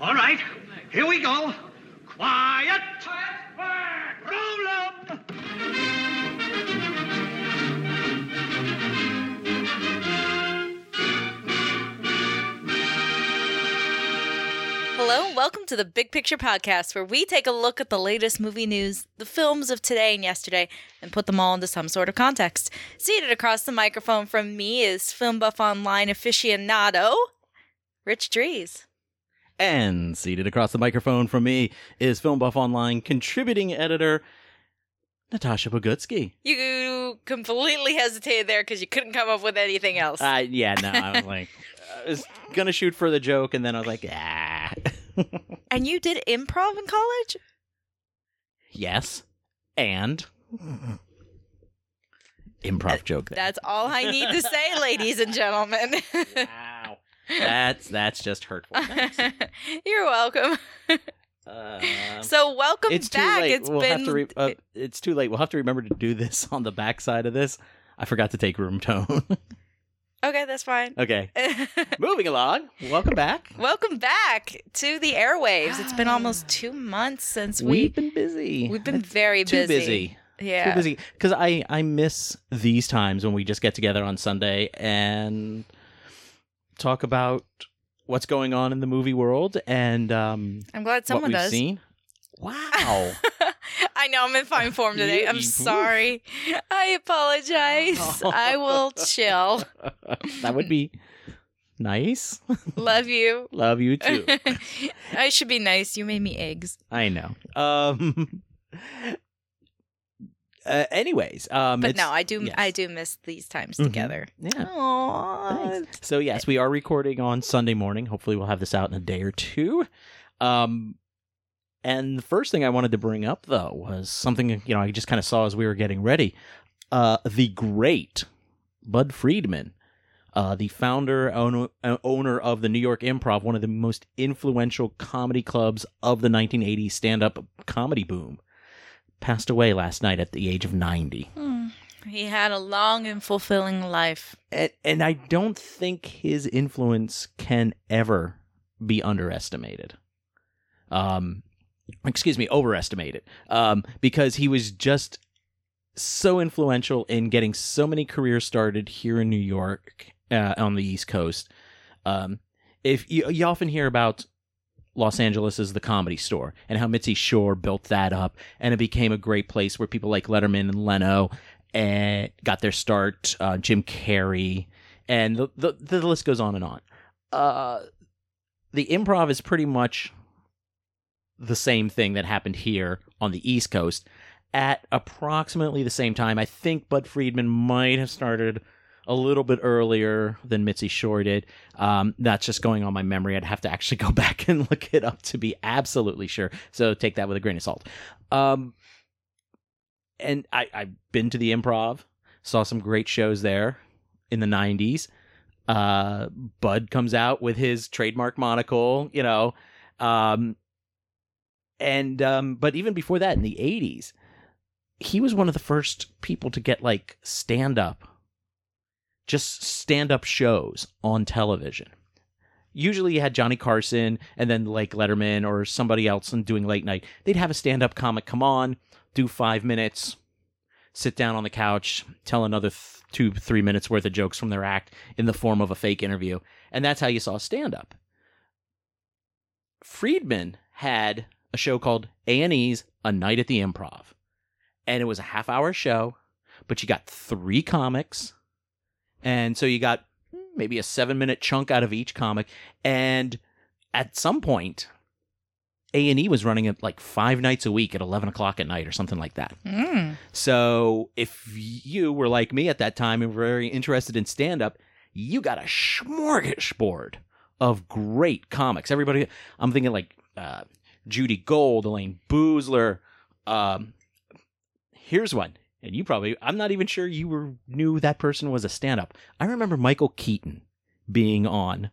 All right, here we go. Quiet. quiet, Roll. Hello, welcome to the Big Picture Podcast, where we take a look at the latest movie news, the films of today and yesterday, and put them all into some sort of context. Seated across the microphone from me is Film Buff Online aficionado, Rich Drees. And seated across the microphone from me is Film Buff Online contributing editor Natasha Bogutzki. You completely hesitated there because you couldn't come up with anything else. Uh, yeah, no, I was like, I was gonna shoot for the joke, and then I was like, ah, and you did improv in college? yes, and improv joke. There. That's all I need to say, ladies and gentlemen. wow, that's that's just hurtful. You're welcome. Um, So welcome it's too back. late. It's we'll been have to. Re- uh, it's too late. We'll have to remember to do this on the backside of this. I forgot to take room tone. okay. That's fine. okay, moving along. Welcome back. welcome back to the airwaves. It's been almost two months since we We've been busy. we've been very too busy. busy. Yeah. Too busy. Because I I miss these times when we just get together on Sunday and talk about what's going on in the movie world and um, I'm glad what someone we've does. seen. Wow. I know I'm in fine form today. I'm sorry. I apologize. I will chill. that would be nice. Love you. Love you too. I should be nice. You made me eggs. I know. Um. Uh, anyways, um, But no, I do yes. I do miss these times Mhm. together. Yeah. So yes, we are recording on Sunday morning. Hopefully, we'll have this out in a day or two. Um, and the first thing I wanted to bring up though was something you know I just kind of saw as we were getting ready. Uh, the great Bud Friedman, uh, the founder owner, uh, owner of the New York Improv, one of the most influential comedy clubs of the 1980s stand-up comedy boom, passed away last night at the age of 90. Hmm. He had a long and fulfilling life. and, and I don't think his influence can ever be underestimated. Um, excuse me, overestimated. Um, because he was just so influential in getting so many careers started here in New York uh, on the East Coast. Um, if you, you often hear about Los Angeles as the comedy store and how Mitzi Shore built that up, and it became a great place where people like Letterman and Leno and got their start. Uh, Jim Carrey, and the, the the list goes on and on. Uh, the improv is pretty much the same thing that happened here on the East Coast at approximately the same time. I think Bud Friedman might have started a little bit earlier than Mitzi Shore did. Um, that's just going on my memory. I'd have to actually go back and look it up to be absolutely sure. So take that with a grain of salt. Um, and I, I've been to the improv, saw some great shows there in the 90s. Uh, Bud comes out with his trademark monocle, you know. Um, and um, but even before that, in the 80s, he was one of the first people to get like stand up, just stand up shows on television. Usually you had Johnny Carson and then like Letterman or somebody else and doing late night. They'd have a stand up comic come on, do five minutes, sit down on the couch, tell another th- two, three minutes worth of jokes from their act in the form of a fake interview. And that's how you saw stand up. Friedman had a show called A&E's A Night at the Improv. And it was a half hour show, but you got three comics. And so you got maybe a seven minute chunk out of each comic. And at some point, A&E was running it like five nights a week at 11 o'clock at night or something like that. Mm. So if you were like me at that time and were very interested in stand up, you got a smorgasbord of great comics. Everybody, I'm thinking like uh, Judy Gold, Elayne Boosler. Um, here's one, and you probably, I'm not even sure you were knew that person was a stand up. I remember Michael Keaton being on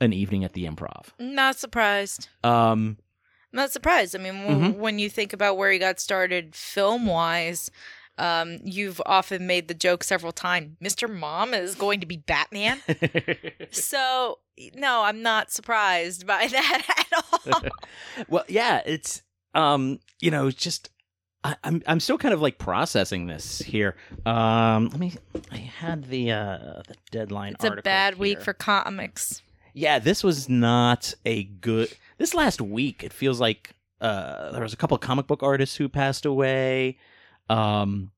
an evening at the improv. Not surprised. Um, Not surprised. I mean, w- Mhm. when you think about where he got started film wise, Um, you've often made the joke several times. Mr. Mom is going to be Batman. so no, I'm not surprised by that at all. well, yeah, it's um, you know, it's just I, I'm I'm still kind of like processing this here. Um, let me. I had the uh the deadline. it's a bad week for comics. Yeah, this was not a good. This last week, it feels like uh there was a couple of comic book artists who passed away. Um,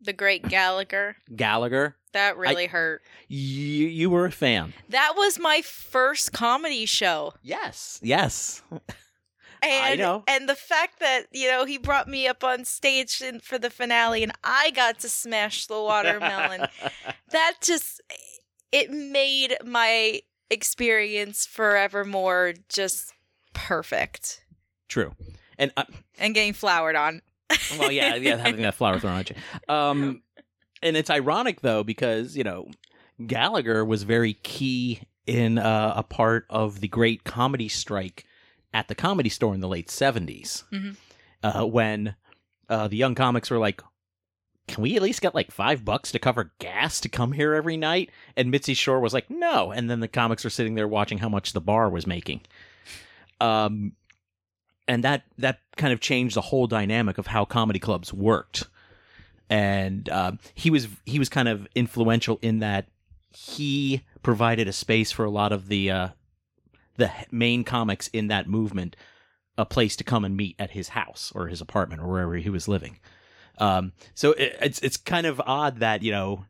The Great Gallagher. Gallagher, That really hurt. you you were a fan. That was my first comedy show. Yes, yes. And, know. And the fact that, you know, he brought me up on stage in, for the finale and I got to smash the watermelon. that just, it made my experience forevermore just perfect. True. And uh, And getting flowered on. well, yeah, yeah, having that flower thrown at you. Um, and it's ironic though because you know Gallagher was very key in uh, a part of the great comedy strike at the Comedy Store in the late 70s Mhm. uh, when uh, the young comics were like. Can we at least get like five bucks to cover gas to come here every night? And Mitzi Shore was like, no. And then the comics were sitting there watching how much the bar was making. Um, and that that kind of changed the whole dynamic of how comedy clubs worked and um, he was he was kind of influential in that he provided a space for a lot of the uh, the main comics in that movement a place to come and meet at his house or his apartment or wherever he was living. Um, so it, it's it's kind of odd that you know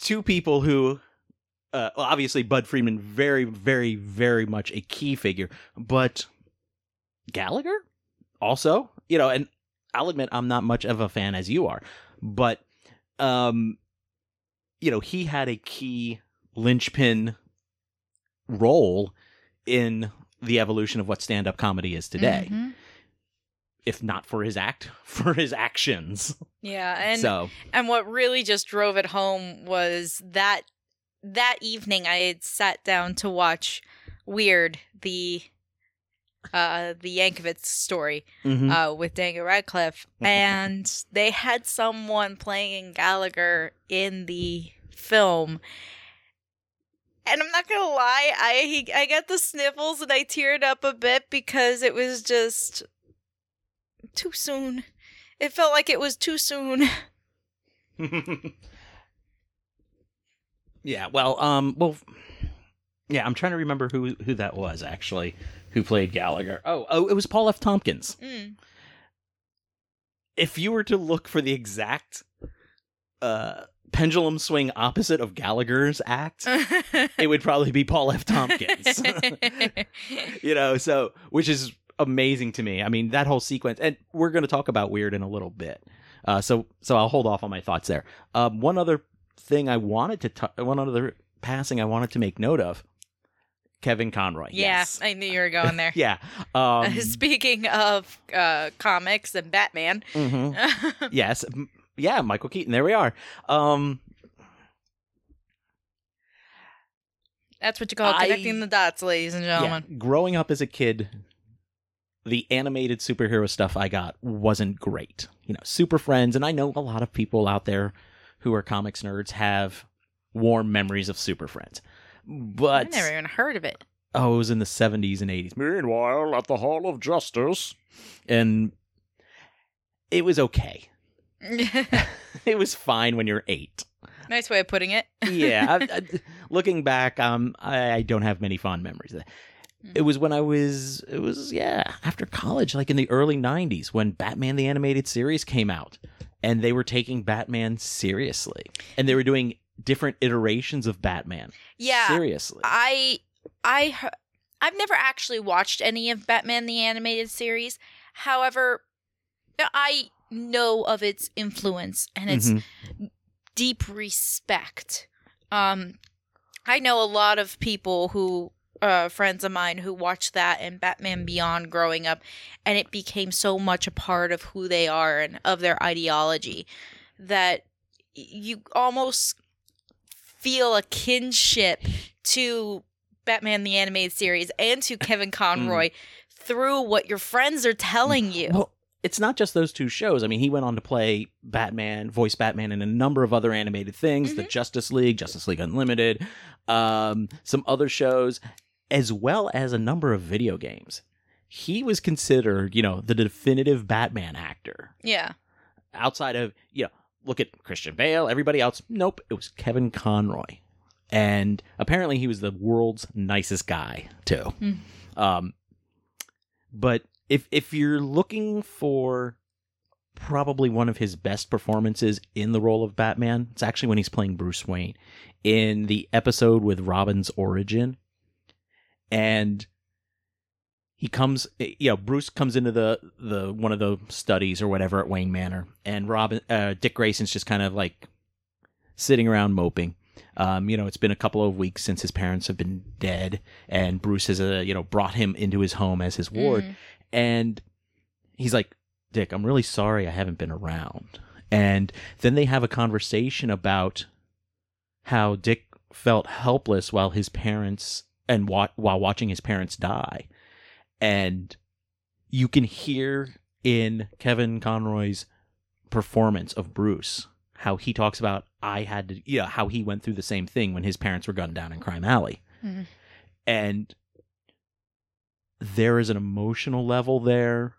two people who uh, well, obviously Bud Friedman very very very much a key figure but Gallagher also, you know, and I'll admit I'm not much of a fan as you are, but um you know, he had a key linchpin role in the evolution of what stand-up comedy is today. Mhm. If not for his act, for his actions. Yeah. And so, And what really just drove it home was that that evening I had sat down to watch Weird, the uh the Yankovic story mhm. uh with Daniel Radcliffe and they had someone playing Gallagher in the film and I'm not gonna lie, I he, I got the sniffles and I teared up a bit because it was just too soon. It felt like it was too soon. yeah, well, um well yeah, I'm trying to remember who who that was actually who played Gallagher. Oh, oh, it was Paul F. Tompkins. Mm. if you were to look for the exact uh pendulum swing opposite of Gallagher's act, it would probably be Paul F. Tompkins. you know, so which is amazing to me. I mean, that whole sequence and we're going to talk about weird in a little bit. Uh so so I'll hold off on my thoughts there. Um one other thing I wanted to t- one other passing I wanted to make note of Kevin Conroy. yeah, Yes. I knew you were going there. Yeah. Um Speaking of uh, comics and Batman, mhm. yes yeah michael keaton. There we are. Um that's what you call I- connecting the dots, ladies and yeah, gentlemen. growing up as a kid the animated superhero stuff i got wasn't great. You know super friends and i know a lot of people out there who are comics nerds have warm memories of super friends. But I but never even heard of it. oh it was in the 70s and 80s meanwhile at the hall of justice. And it was okay it was fine when you're eight nice way of putting it. yeah, I, I, looking back, um, I, I don't have many fond memories. of that. It was when I was, it was yeah, after college, like in the early '90s, when Batman the Animated Series came out, and they were taking Batman seriously, and they were doing different iterations of Batman. yeah, seriously. I I I've never actually watched any of Batman the animated series. However, I know of its influence and its Mhm. deep respect. Um, I know a lot of people who, uh, friends of mine who watched that and Batman Beyond growing up, and it became so much a part of who they are and of their ideology that you almost feel a kinship to Batman the animated series and to Kevin Conroy through what your friends are telling you. Well, it's not just those two shows. I mean, he went on to play Batman, voice Batman in a number of other animated things, the Mhm. Justice League, Justice League Unlimited, um, some other shows, as well as a number of video games. He was considered, you know, the definitive Batman actor. Yeah. Outside of, you know, look at Christian Bale, everybody else, nope, it was Kevin Conroy. And apparently he was the world's nicest guy, too. Hmm. Um, but if if you're looking for probably one of his best performances in the role of Batman, it's actually when he's playing Bruce Wayne in the episode with Robin's origin, and he comes, you know, Bruce comes into the the one of the studies or whatever at Wayne Manor, and Robin, uh, Dick Grayson's just kind of like sitting around moping. Um, you know, it's been a couple of weeks since his parents have been dead, and Bruce has, uh, you know, brought him into his home as his ward. Mm. And he's like, Dick, I'm really sorry I haven't been around. And then they have a conversation about how Dick felt helpless while his parents and wa- while watching his parents die. And you can hear in Kevin Conroy's performance of Bruce how he talks about I had to, you know, how he went through the same thing when his parents were gunned down in Crime Alley. Mhm. And there is an emotional level there.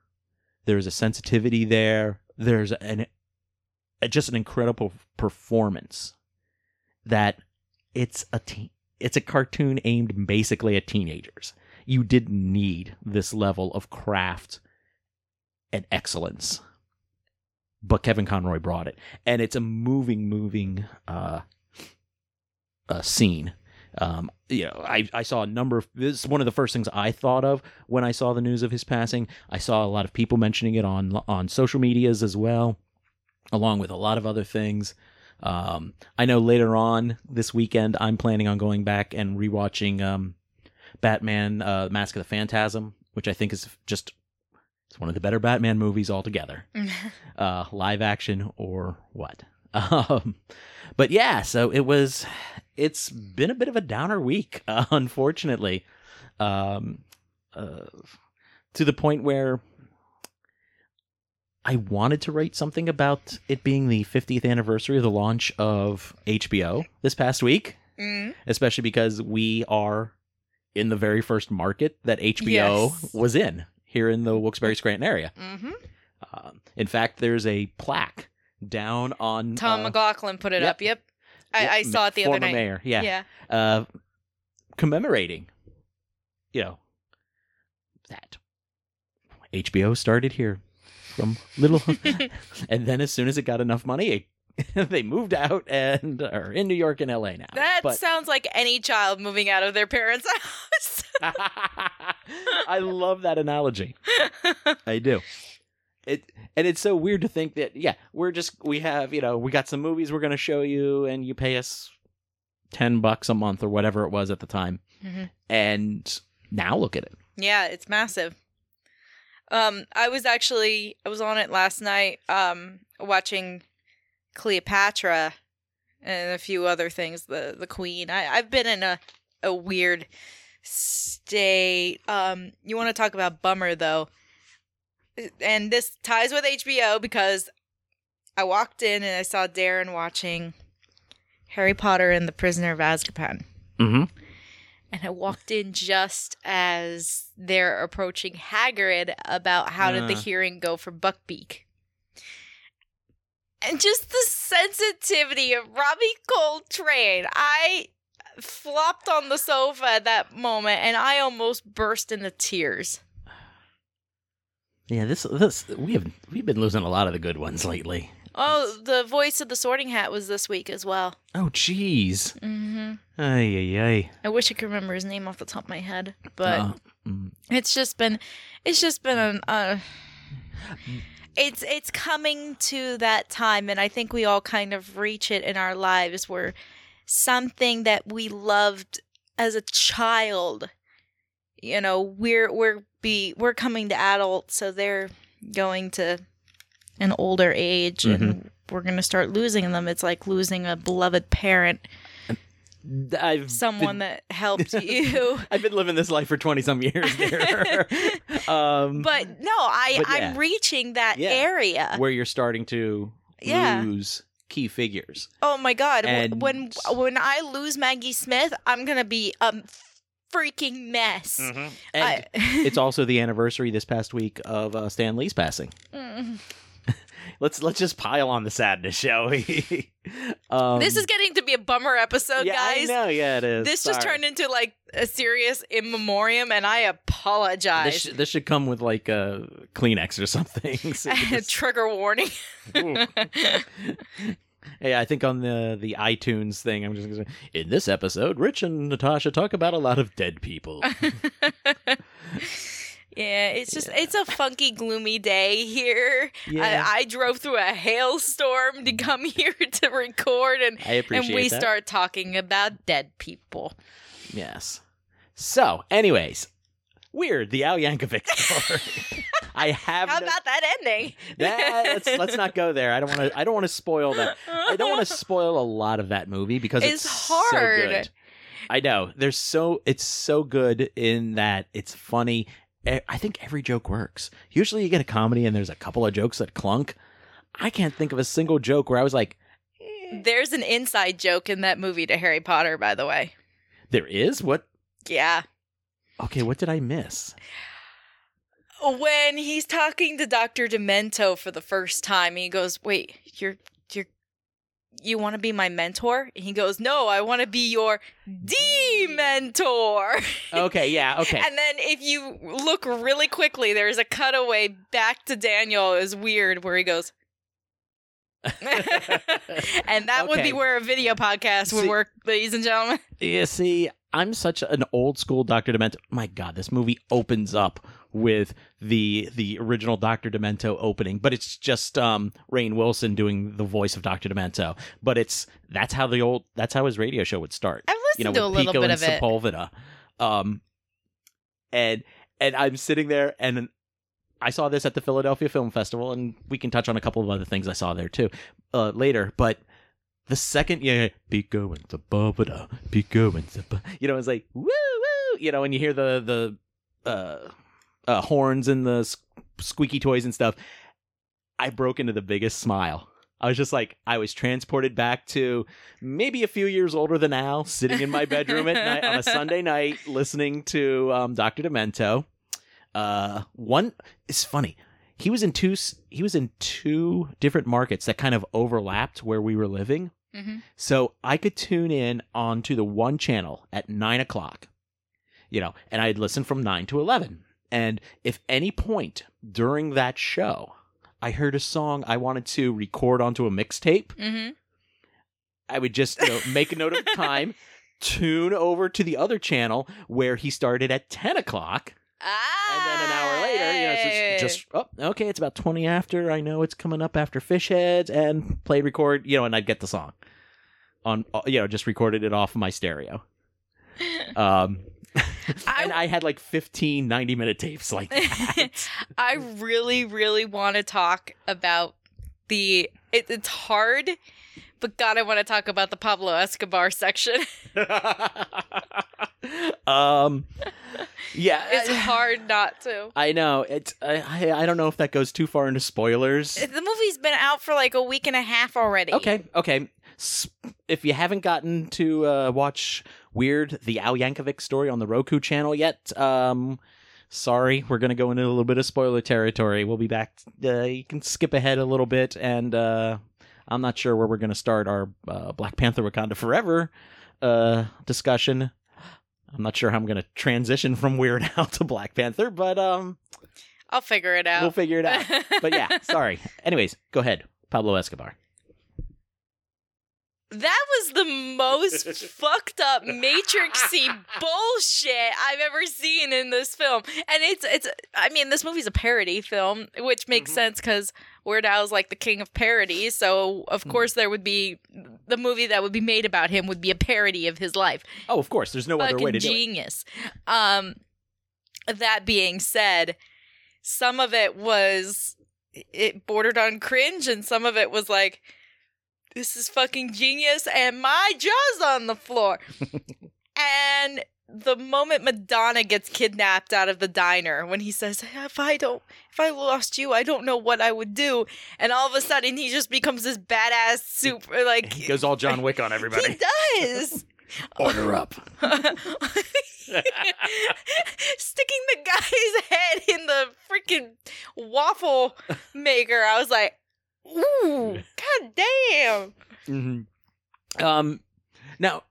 There's a sensitivity there. There's an just an incredible performance that it's a teen, it's a cartoon aimed basically at teenagers. You didn't need this level of craft and excellence. But Kevin Conroy brought it. And it's a moving, moving uh, uh scene. Um, you know, I, I saw a number of this is one of the first things I thought of when I saw the news of his passing. I saw a lot of people mentioning it on on social medias as well, along with a lot of other things. Um, I know later on this weekend I'm planning on going back and rewatching um, Batman: uh, Mask of the Phantasm, which I think is just it's one of the better Batman movies altogether uh, live action or what. Um, but yeah, so it was. It's been a bit of a downer week, uh, unfortunately, um, uh, to the point where I wanted to write something about it being the 50th anniversary of the launch of HBO this past week, Mm. especially because we are in the very first market that HBO Yes. was in here in the Wilkes-Barre Scranton area. hmm Um, in fact, there's a plaque down on Tom uh, McLaughlin put it yep. up. Yep. I, yep, I saw it the other former night. Mayor, yeah, Yeah. Uh, commemorating, you know, that HBO started here from little, and then as soon as it got enough money, it, they moved out and are in New York and LA now. That But sounds like any child moving out of their parents' house. I love that analogy. I do. It and it's so weird to think that yeah, we're just we have, you know, we got some movies we're going to show you and you pay us 10 bucks a month or whatever it was at the time. Mhm. And now look at it. Yeah, it's massive. Um, I was actually I was on it last night, um, watching Cleopatra and a few other things. The the Queen. I I've been in a a weird state. Um, you want to talk about bummer though, and this ties with HBO because I walked in and I saw Darren watching Harry Potter and the Prisoner of Azkaban Mhm. and I walked in just as they're approaching Hagrid about how did the Uh. hearing go for Buckbeak. And just the sensitivity of Robbie Coltrane. I flopped on the sofa at that moment and I almost burst into tears. Yeah, this this we have we've been losing a lot of the good ones lately. Oh, the voice of the sorting hat was this week as well. Oh jeez. hmm Ay ay ay. I wish I could remember his name off the top of my head, but Uh, mm. it's just been it's just been an uh it's it's coming to that time and i think we all kind of reach it in our lives where something that we loved as a child you know we're we're be we're coming to adults so they're going to an older age and we're going to start losing them it's like losing a beloved parent I've someone been, that helped you. I've been living this life for twenty some years there. um, but no, I But yeah. I'm reaching that Yeah. area. where you're starting to Yeah. lose key figures. Oh my god! And- when when I lose Maggie Smith, I'm gonna be a freaking mess. And I- it's also the anniversary this past week of uh, Stan Lee's passing. Mm. Let's let's just pile on the sadness, shall we? um, this is getting to be a bummer episode, yeah, guys. I know, yeah, it is. This just turned into like a serious in memoriam, and I apologize. This, sh- this should come with like a Kleenex or something. So just- Trigger warning. Hey, I think on the the iTunes thing, I'm just gonna say in this episode, Rich and Natasha talk about a lot of dead people. yeah, it's just it's a funky, gloomy day here. Yeah. I, I drove through a hailstorm to come here to record, and I appreciate and we that. start talking about dead people. Yes. So, anyways, weird. The Al Yankovic story. I have How no- about that ending? that. Let's let's not go there. I don't want to. I don't want to spoil that. I don't want to spoil a lot of that movie because it's, It's so good. I know. There's so it's so good in that it's funny. I think every joke works. Usually, you get a comedy and there's a couple of jokes that clunk. I can't think of a single joke where I was like, eh. There's an inside joke in that movie to Harry Potter, by the way. "There is what." Yeah. Okay, what did I miss? when he's talking to Dr. Demento for the first time, he goes, "Wait, you're you're you want to be my mentor?" And he goes, "No, I want to be your dementor." Okay, yeah, okay. And then if you look really quickly, there's a cutaway back to Daniel is weird where he goes and that would be where a video podcast would See- work, ladies and gentlemen. Yeah, see, I'm such an old school Doctor Demento. My God, this movie opens up with the the original Doctor Demento opening, but it's just um Rainn Wilson doing the voice of Doctor Demento. But it's that's how the old that's how his radio show would start. I've You know, listened to a with little Pico bit and of it. Sepulveda. Um, and and I'm sitting there and. I saw this at the Philadelphia Film Festival, and we can touch on a couple of other things I saw there too uh, later. But the second yeah, Pico and Sepulveda, Pico and Sepulveda, you know, it's like woo woo, you know, and you hear the the uh, uh, horns and the squeaky toys and stuff. I broke into the biggest smile. I was just like, I was transported back to maybe a few years older than Al, sitting in my bedroom at night on a Sunday night, listening to um, Doctor Demento. Uh, one it's funny. He was in two. He was in two different markets that kind of overlapped where we were living. hmm So I could tune in onto the one channel at nine o'clock, you know, and I'd listen from nine to 11. And if any point during that show I heard a song I wanted to record onto a mixtape, hmm I would just you know, make a note of the time, tune over to the other channel where he started at 10 o'clock. Ah, And then an hour later, you know, it's just, just oh, okay, it's about 20 after. I know it's coming up after Fish Heads and play record, you know, and I'd get the song on, uh, you know, just recorded it off my stereo. Um, I- and I had like 15 90 minute tapes like that. I really, really want to talk about the. It, it's hard, but God, I want to talk about the Pablo Escobar section. um, yeah, It's hard not to. I know. It's I, I don't know if that goes too far into spoilers. The movie's been out for like a week and a half already. Okay, okay. If you haven't gotten to uh, watch Weird, the Al Yankovic story on the Roku channel yet, um, sorry, we're gonna go into a little bit of spoiler territory. We'll be back. Uh, you can skip ahead a little bit, and uh, I'm not sure where we're gonna start our uh, Black Panther: Wakanda Forever uh, discussion. I'm not sure how I'm gonna transition from Weird Al to Black Panther, but um, I'll figure it out. we'll figure it out. but yeah, sorry. Anyways, go ahead, Pablo Escobar. That was the most fucked up matrixy bullshit I've ever seen in this film. And it's it's I mean this movie's a parody film, which makes Mhm. sense cuz Weird Al's like the king of parodies, so of Mhm. course there would be the movie that would be made about him would be a parody of his life. Oh, of course. There's no other way Fucking to do it. genius. Um that being said, some of it was it bordered on cringe and some of it was like this is fucking genius, and my jaw's on the floor. and the moment Madonna gets kidnapped out of the diner, when he says, "If I don't, if I lost you, I don't know what I would do," and all of a sudden he just becomes this badass super like He goes all John Wick on everybody. he does. Order up. Sticking the guy's head in the freaking waffle maker. I was like, ooh, god damn. hmm Um, now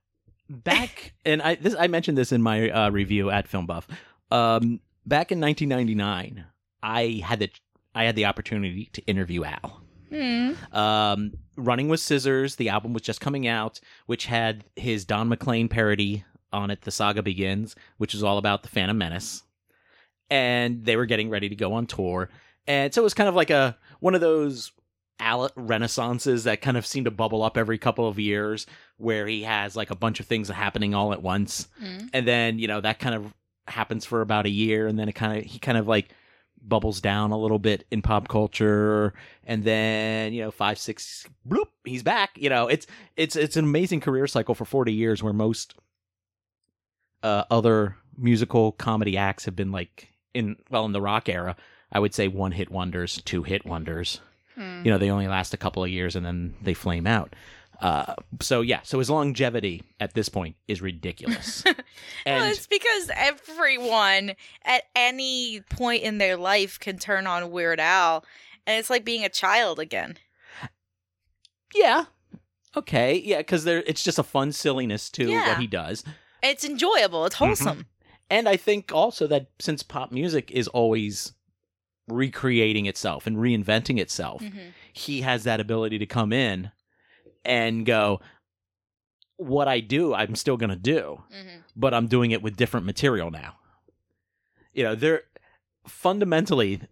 back and I this I mentioned this in my uh, review at Film Buff. Um, back in 1999, I had the I had the opportunity to interview Al. Hmm. Um, Running with Scissors, the album was just coming out, which had his Don McLean parody on it, The Saga Begins, which is all about the Phantom Menace. And they were getting ready to go on tour. And so it was kind of like a one of those Al renaissances that kind of seem to bubble up every couple of years where he has like a bunch of things happening all at once. Mm. And then, you know, that kind of happens for about a year and then it kind of he kind of like bubbles down a little bit in pop culture and then you know five six bloop he's back you know it's it's it's an amazing career cycle for 40 years where most uh other musical comedy acts have been like in well in the rock era i would say one hit wonders two hit wonders Hmm. you know they only last a couple of years and then they flame out uh so yeah so his longevity at this point is ridiculous well, and it's because everyone at any point in their life can turn on Weird Al, and it's like being a child again. Yeah. Okay. Yeah, because there it's just a fun silliness to Yeah. what he does. It's enjoyable. It's wholesome. And I think also that since pop music is always recreating itself and reinventing itself, Mhm. he has that ability to come in and go, What I do, I'm still gonna do, Mhm. but I'm doing it with different material now. You know, they're fundamentally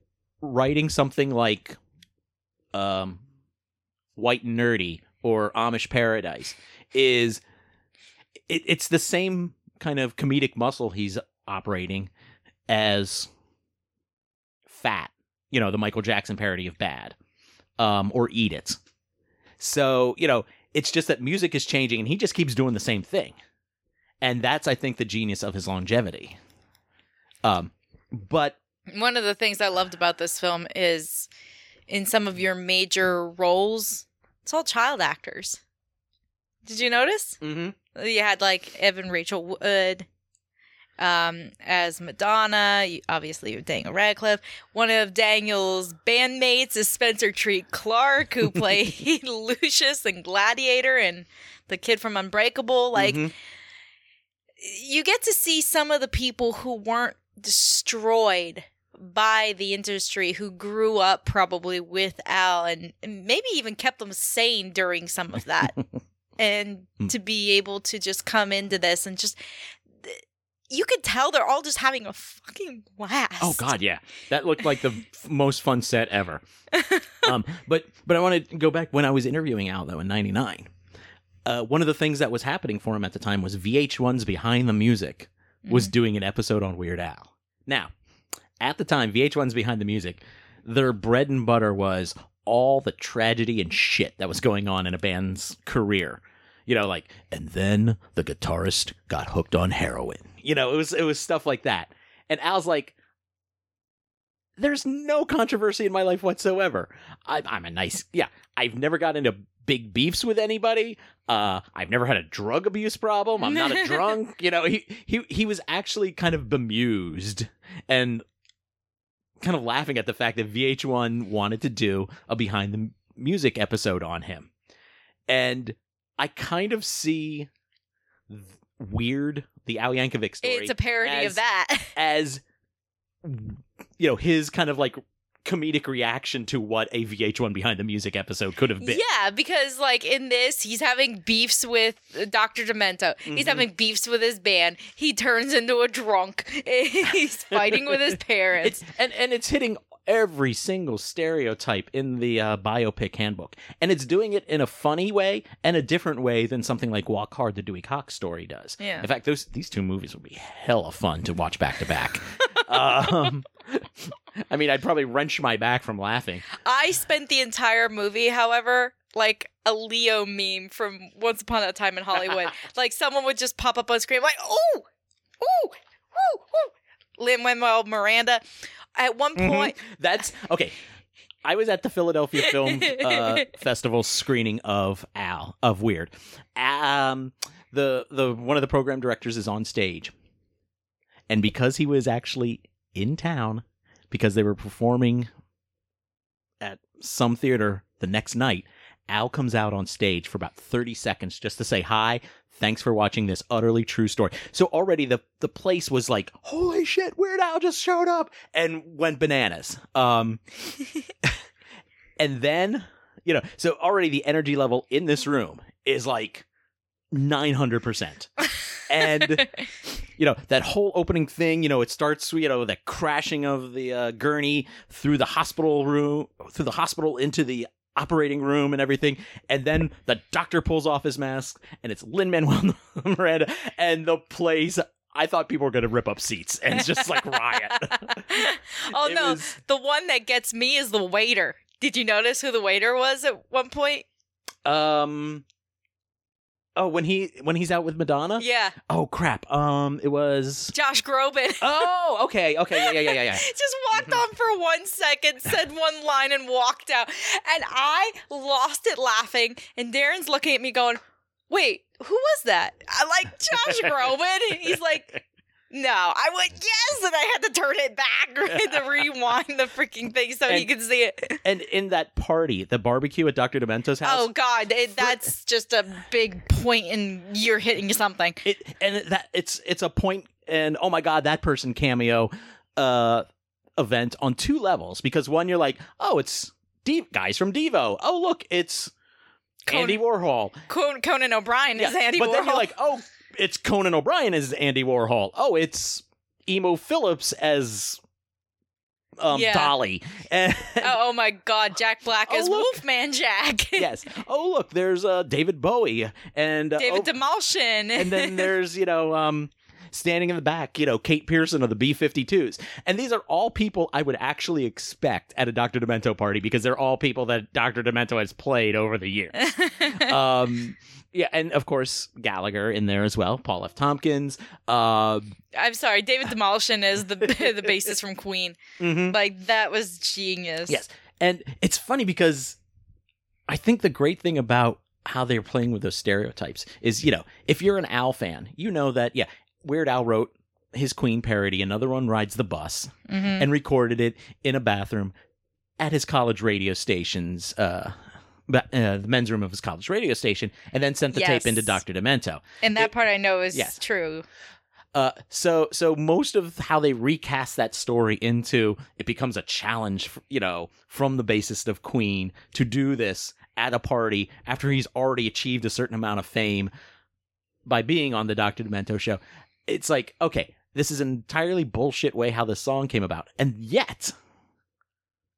writing something like um White and Nerdy or Amish Paradise is it, it's the same kind of comedic muscle he's operating as Fat, you know, the Michael Jackson parody of Bad, um, or Eat It. So, you know, it's just that music is changing and he just keeps doing the same thing. And that's, I think, the genius of his longevity. Um, but One of the things I loved about this film is in some of your major roles, it's all child actors. Did you notice? You had like Evan Rachel Wood um, as Madonna. Obviously, Daniel Radcliffe. One of Daniel's bandmates is Spencer Treat Clark, who played Lucius and Gladiator and the kid from Unbreakable. Like, Mhm. you get to see some of the people who weren't destroyed by the industry who grew up probably with Al and maybe even kept them sane during some of that. and Mm. to be able to just come into this and just you could tell they're all just having a fucking blast. Oh God, yeah, that looked like the f- most fun set ever. um, but but I want to go back when I was interviewing Al though in '99. Uh, one of the things that was happening for him at the time was VH1's Behind the Music was Mm. doing an episode on Weird Al. Now, at the time, VH1's Behind the Music, their bread and butter was all the tragedy and shit that was going on in a band's career. You know, like, and then the guitarist got hooked on heroin. You know, it was it was stuff like that. And Al's like, there's no controversy in my life whatsoever. I'm, I'm a nice, yeah. I've never got into big beefs with anybody. Uh, I've never had a drug abuse problem. I'm not a drunk. You know, he he he was actually kind of bemused and kind of laughing at the fact that VH1 wanted to do a behind the music episode on him, and I kind of see th- weird the Al Yankovic story It's a parody as- of that. as you know his kind of like comedic reaction to what a VH1 behind the music episode could have been. Yeah, because like in this, he's having beefs with uh, Dr. Demento. He's Mhm. having beefs with his band. He turns into a drunk. he's fighting with his parents. It's and and it's hitting every single stereotype in the uh, biopic handbook, and it's doing it in a funny way and a different way than something like Walk Hard, the Dewey Cox story does. Yeah. In fact, those these two movies would be hella fun to watch back to back. Um, I mean, I'd probably wrench my back from laughing. I spent the entire movie, however, like a Leo meme from Once Upon a Time in Hollywood. like someone would just pop up on screen like, "Oh, oh, oh, oh." Lin Manuel Miranda. At one Mhm. point, That's okay. I was at the Philadelphia Film uh, Festival screening of Al of Weird. Um, the the one of the program directors is on stage, and because he was actually in town, because they were performing at some theater the next night, Al comes out on stage for about thirty seconds just to say hi. Thanks for watching this utterly true story. So already the the place was like, holy shit, Weird Al just showed up and went bananas. Um, and then you know, so already the energy level in this room is like nine hundred percent. And you know that whole opening thing you know it starts you know the crashing of the uh, gurney through the hospital room through the hospital into the operating room and everything and then the doctor pulls off his mask and it's lin manuel miranda and the place i thought people were going to rip up seats and just like riot oh It no, was- the one that gets me is the waiter. Did you notice who the waiter was at one point? um oh when he when he's out with madonna Yeah, oh crap um it was Josh Groban. oh okay okay yeah yeah yeah yeah, yeah. just walked on for one second, said one line, and walked out. And I lost it laughing. And Darren's looking at me going, Wait, who was that? I like Josh Groban. He's like, No. I went, Yes. And I had to turn it back, to rewind the freaking thing so he And- could see it. and in that party the barbecue at dr demento's house Oh, God. It, that's just a big point, and you're hitting something. it and that it's it's a point and oh my god that person cameo uh event on two levels because one you're like oh it's D- guys from devo oh look it's Conan- andy warhol Conan O'Brien is Yeah, Andy but Warhol. But then you're like oh it's conan o'brien as andy warhol oh it's emo philips as um Yeah. dolly and oh, oh my God. Jack Black Oh, is look. Wolfman Jack. yes oh look there's uh david bowie and uh, David oh, Demolshin. and then there's you know um standing in the back you know kate pierson of the b-52s and these are all people i would actually expect at a dr demento party because they're all people that dr demento has played over the years um yeah and of course gallagher in there as well paul f tompkins uh I'm sorry, David Demolition is the the bassist from Queen. mhm. Like that was genius. Yes. and it's funny because i think the great thing about how they're playing with those stereotypes is you know if you're an al fan you know that yeah weird al wrote his queen parody another one rides the bus Mhm. and recorded it in a bathroom at his college radio station's uh, uh, the men's room of his college radio station, and then sent the Yes. tape into Doctor Demento. And that It- part I know is Yes. true. Uh, so so most of how they recast that story into it becomes a challenge, you know, from the bassist of Queen to do this at a party after he's already achieved a certain amount of fame by being on the Doctor Demento show. It's like okay, this is an entirely bullshit way how this song came about, and yet,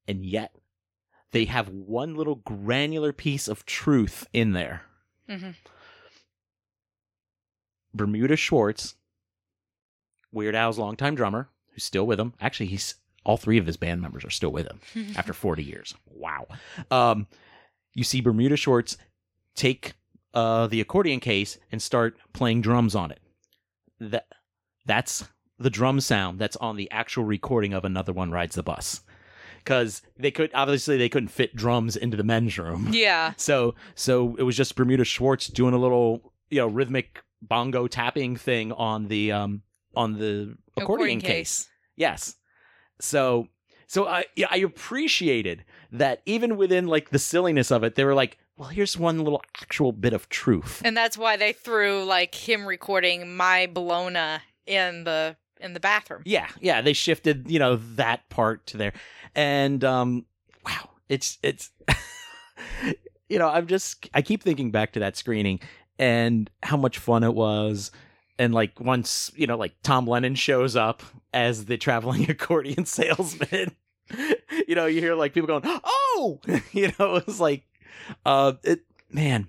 and yet, they have one little granular piece of truth in there. Mhm. Bermuda Schwartz, Weird Al's longtime drummer, who's still with him. Actually, he's all three of his band members are still with him after 40 years. Wow. Um, you see Bermuda Schwartz take uh, the accordion case and start playing drums on it. That that's the drum sound that's on the actual recording of another one rides the bus. Because they could obviously they couldn't fit drums into the men's room. Yeah. So so it was just Bermuda Schwartz doing a little you know rhythmic bongo tapping thing on the um on the accordion, case. Yes. So so I yeah, I appreciated that even within like the silliness of it, they were like, well, here's one little actual bit of truth. And that's why they threw like him recording My Bologna in the in the bathroom. Yeah, yeah, they shifted, you know, that part to there. And um wow, it's it's you know, I'm just I keep thinking back to that screening and how much fun it was. And like once, you know, like Tom Lennon shows up as the traveling accordion salesman, you know, you hear like people going, "Oh!" you know, it was like uh it man,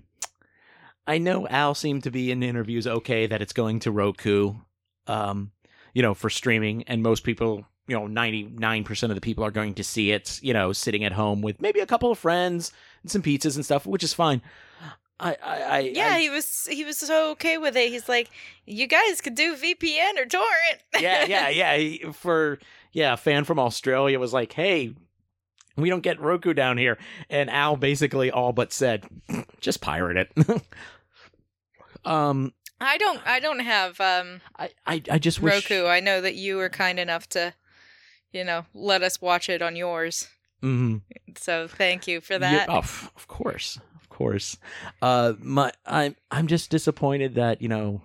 I know Al seemed to be in interviews okay that it's going to Roku. Um you know, for streaming, and most people, you know, ninety nine percent of the people are going to see it, you know, sitting at home with maybe a couple of friends, and some pizzas and stuff, which is fine. I, I, I Yeah, I- he was he was so okay with it. He's like, "You guys could do VPN or torrent." yeah, yeah, yeah. He, for yeah, a fan from Australia was like, "Hey, we don't get Roku down here," and Al basically all but said, "Just pirate it." um, I don't I don't have um I, I, I just wish. Roku. I know that you were kind enough to, you know, let us watch it on yours. Mhm. So thank you for Yeah, that. oh, f- of course, course. Uh, my, I'm, I'm just disappointed that you know.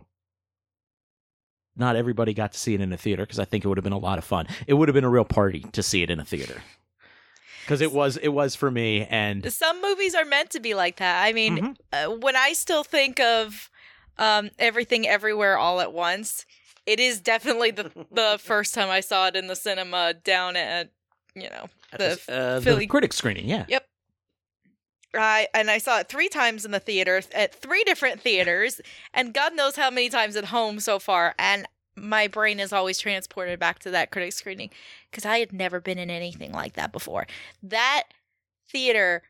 Not everybody got to see it in a theater because I think it would have been a lot of fun. It would have been a real party to see it in a theater because it was it was for me and Some movies are meant to be like that. I mean, Mhm. uh, when I still think of um, everything everywhere all at once, it is definitely the the first time I saw it in the cinema down at you know the the, uh, the Philly- critic screening. Yeah, Yep. I and I saw it three times in the theater at three different theaters, and God knows how many times at home so far. And my brain is always transported back to that critic screening because I had never been in anything like that before. That theater.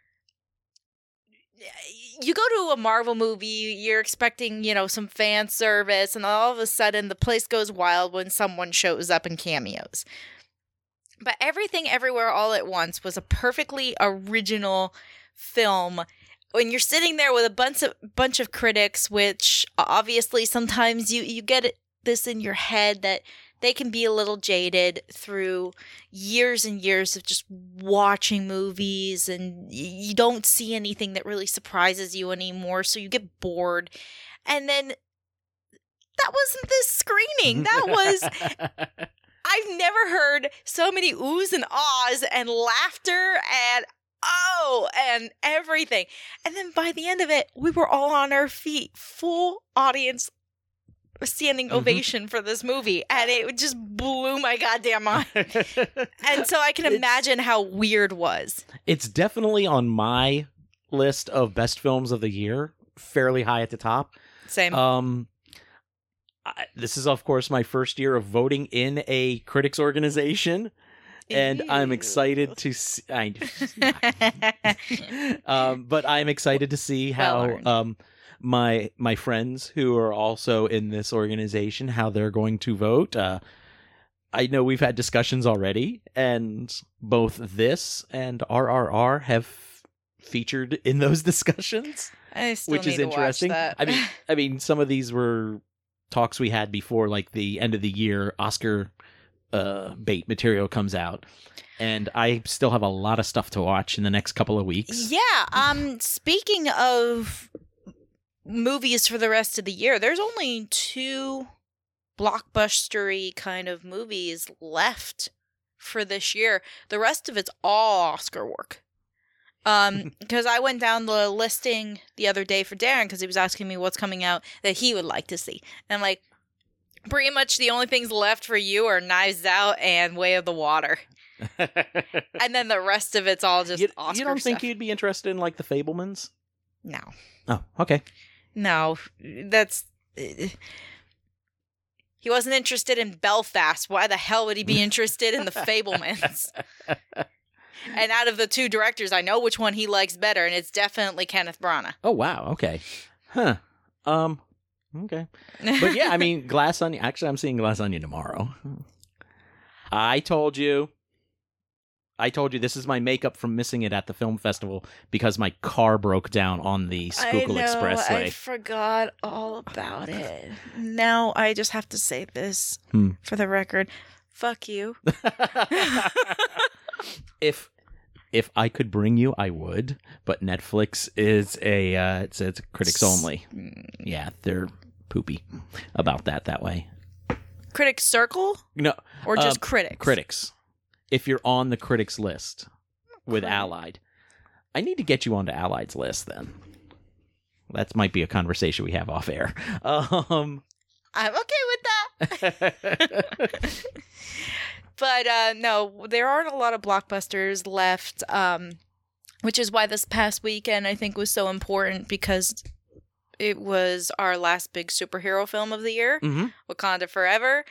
You go to a Marvel movie, you're expecting, you know, some fan service, and all of a sudden the place goes wild when someone shows up in cameos. But Everything Everywhere All at Once was a perfectly original film. When you're sitting there with a bunch of bunch of critics, which obviously sometimes you you get this in your head that they can be a little jaded through years and years of just watching movies and you don't see anything that really surprises you anymore so you get bored and then that wasn't this screening that was I've never heard so many oohs and ahs and laughter and oh and everything. And then by the end of it, we were all on our feet, full audience standing Mhm. ovation for this movie. And it just blew my goddamn mind. And so I can It's- imagine how weird was. it's definitely on my list of best films of the year, fairly high at the top. Same. Um, I, this is of course my first year of voting in a critics organization, and I'm excited to see. I, um, but I'm excited to see how um my my friends who are also in this organization how they're going to vote. Uh, I know we've had discussions already, and both this and RRR have featured in those discussions, I still which is interesting. that. I mean, I mean, some of these were talks we had before, like the end of the year Oscar uh, bait material comes out, and I still have a lot of stuff to watch in the next couple of weeks. Yeah. Um. Speaking of movies for the rest of the year, there's only two blockbustery kind of movies left for this year. The rest of it's all Oscar work. Um, because I went down the listing the other day for Darren because he was asking me what's coming out that he would like to see, and I'm like, pretty much the only things left for you are Knives Out and Way of the Water, and then the rest of it's all just you, Oscar you don't think stuff. you'd be interested in like the Fabelmans? No. Oh, okay. No, that's. uh, He wasn't interested in Belfast. Why the hell would he be interested in the Fabelmans? and out of the two directors, I know which one he likes better, and it's definitely Kenneth Branagh. Oh wow. Okay. Huh. Um. Okay. But yeah, I mean, Glass Onion. Actually, I'm seeing Glass Onion tomorrow. I told you. I told you this is my makeup from missing it at the film festival because my car broke down on the Schuylkill I Expressway. I forgot all about it. Now I just have to say this Hmm. for the record. Fuck you. if if I could bring you, I would. But Netflix is a uh, it's, it's critics only. Yeah, they're poopy about that that way. Critics Circle No, or just Um, critics? critics. If you're on the critics list with Critic. Allied, I need to get you onto Allied's list then. That might be a conversation we have off air. Um, I'm okay with that. but uh no there aren't a lot of blockbusters left um which is why this past weekend i think was so important because it was our last big superhero film of the year Mhm. wakanda forever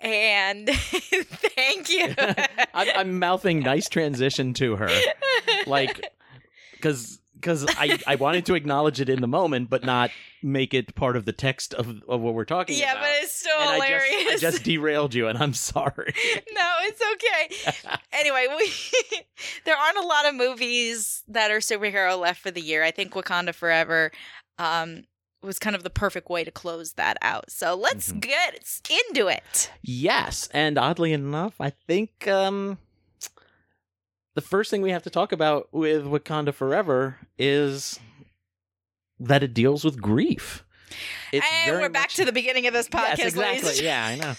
and thank you I'm, I'm mouthing nice transition to her, like because because I, I wanted to acknowledge it in the moment, but not make it part of the text of, of what we're talking Yeah, about. Yeah, but it's still and hilarious. I just, I just derailed you, and I'm sorry. no, it's okay. anyway, we there aren't a lot of movies that are superhero left for the year. I think Wakanda Forever um, was kind of the perfect way to close that out. So let's Mhm. get into it. yes, and oddly enough, I think um, the first thing we have to talk about with Wakanda Forever is that it deals with grief. It's and we're back much- to the beginning of this podcast, yes, exactly. Yeah, I know.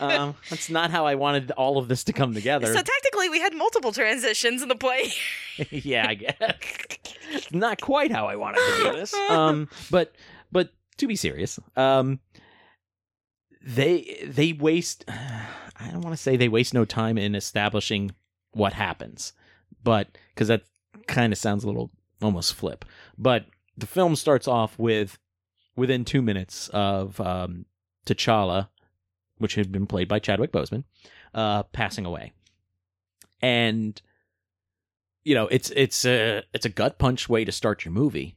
Um, that's not how I wanted all of this to come together. So technically, we had multiple transitions in the play. yeah, I guess. Not quite how I wanted to do this. Um, but but to be serious, um, they they waste. I don't want to say they waste no time in establishing what happens, but because that kind of sounds a little almost flip. But the film starts off with within two minutes of um, T'Challa, which had been played by Chadwick Boseman, uh, passing away, and you know it's it's a it's a gut punch way to start your movie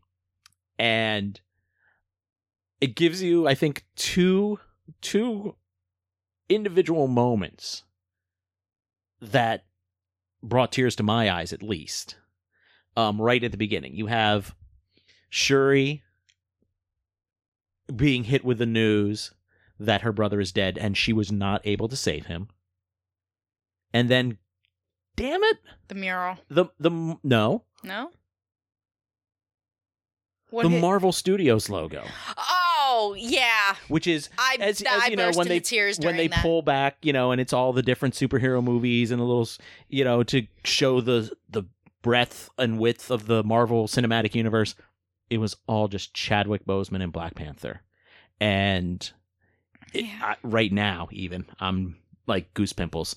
and it gives you i think two two individual moments that brought tears to my eyes at least. Um right at the beginning you have shuri being hit with the news that her brother is dead and she was not able to save him. And then damn it! The mural. the the no. No. What the hit- Marvel Studios logo, Oh Oh, yeah, which is I as, I as you know burst when into they tears when they that. pull back, you know, and it's all the different superhero movies and a little, you know, to show the the breadth and width of the Marvel Cinematic Universe. It was all just Chadwick Boseman and Black Panther, and it, Yeah. I, right now, even I'm like goose pimples.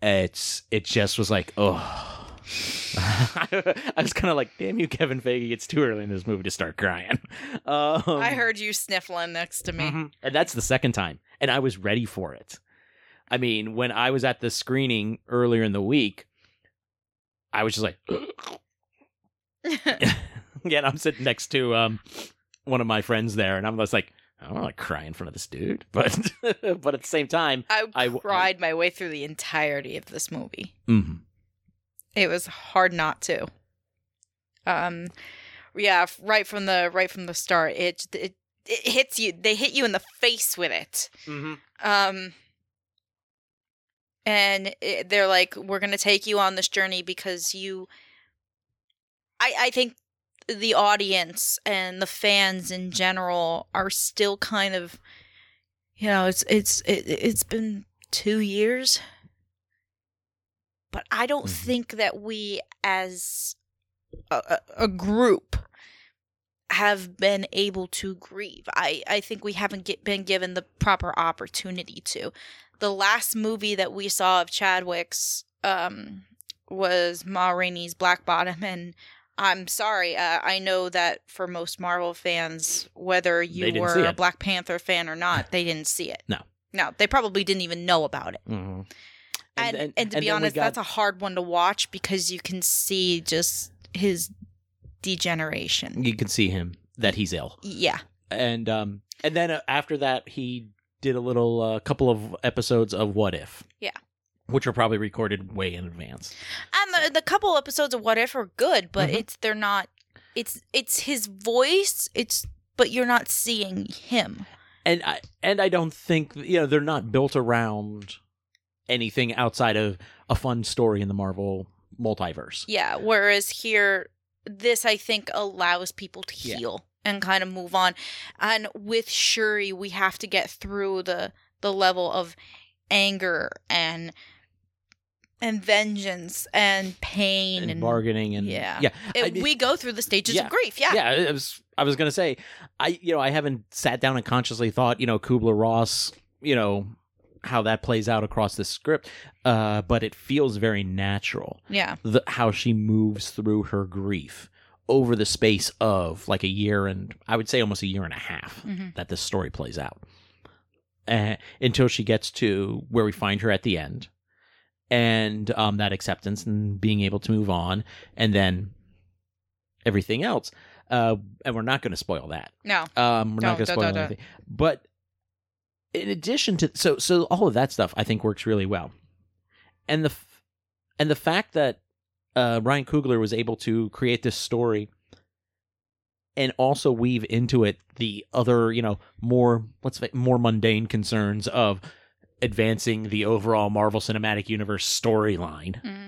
It's it just was like oh. I was kind of like, damn you, Kevin Feige. It's too early in this movie to start crying. Um, I heard you sniffling next to me. Mhm. And that's the second time. And I was ready for it. I mean, when I was at the screening earlier in the week, I was just like, yeah, and I'm sitting next to um one of my friends there, and I'm just like, I don't want to cry in front of this dude, but but at the same time, I, I- cried my way through the entirety of this movie. mhm. It was hard not to. Um, yeah, right from the right from the start, it it it hits you. They hit you in the face with it. Um, and it, they're like, "We're gonna take you on this journey because you." I I think the audience and the fans in general are still kind of, you know, it's it's it, it's been two years, but I don't Mhm. think that we as a, a, group have been able to grieve. I, I think we haven't get, been given the proper opportunity to. The last movie that we saw of Chadwick's um, was Ma Rainey's Black Bottom, and I'm sorry. Uh, I know that for most Marvel fans, whether you were a. Black Panther fan or not, they didn't see it. No. no, they probably didn't even know about it. Mhm. And and, then- to be honest, got- that's a hard one to watch because you can see just his degeneration. you can see him that he's ill. Yeah. and um and then uh, after that he did a little uh, couple of episodes of what if Yeah. which were probably recorded way in advance And the, the couple episodes of What If are good, but Mhm. it's they're not it's it's his voice, it's but you're not seeing him. and i and i don't think you know they're not built around anything outside of a fun story in the marvel multiverse Yeah, whereas here this I think allows people to Yeah. heal and kind of move on. And with Shuri, we have to get through the the level of anger and and vengeance and pain and, and, bargaining and yeah. yeah It- I mean- we go through the stages Yeah. of grief. Yeah. yeah i was i was gonna say i you know i haven't sat down and consciously thought you know kubler ross you know how that plays out across the script uh but it feels very natural Yeah. the how she moves through her grief over the space of like a year and I would say almost a year and a half Mhm. that this story plays out uh, until she gets to where we find her at the end and um, that acceptance and being able to move on and then everything else. Uh, and we're not going to spoil that. No. Um, we're not Don't, going to spoil don't, don't. anything. But in addition to so so all of that stuff, I think works really well, and the and the fact that uh, Ryan Coogler was able to create this story and also weave into it the other you know more let's say more mundane concerns of advancing the overall Marvel Cinematic Universe storyline Mhm.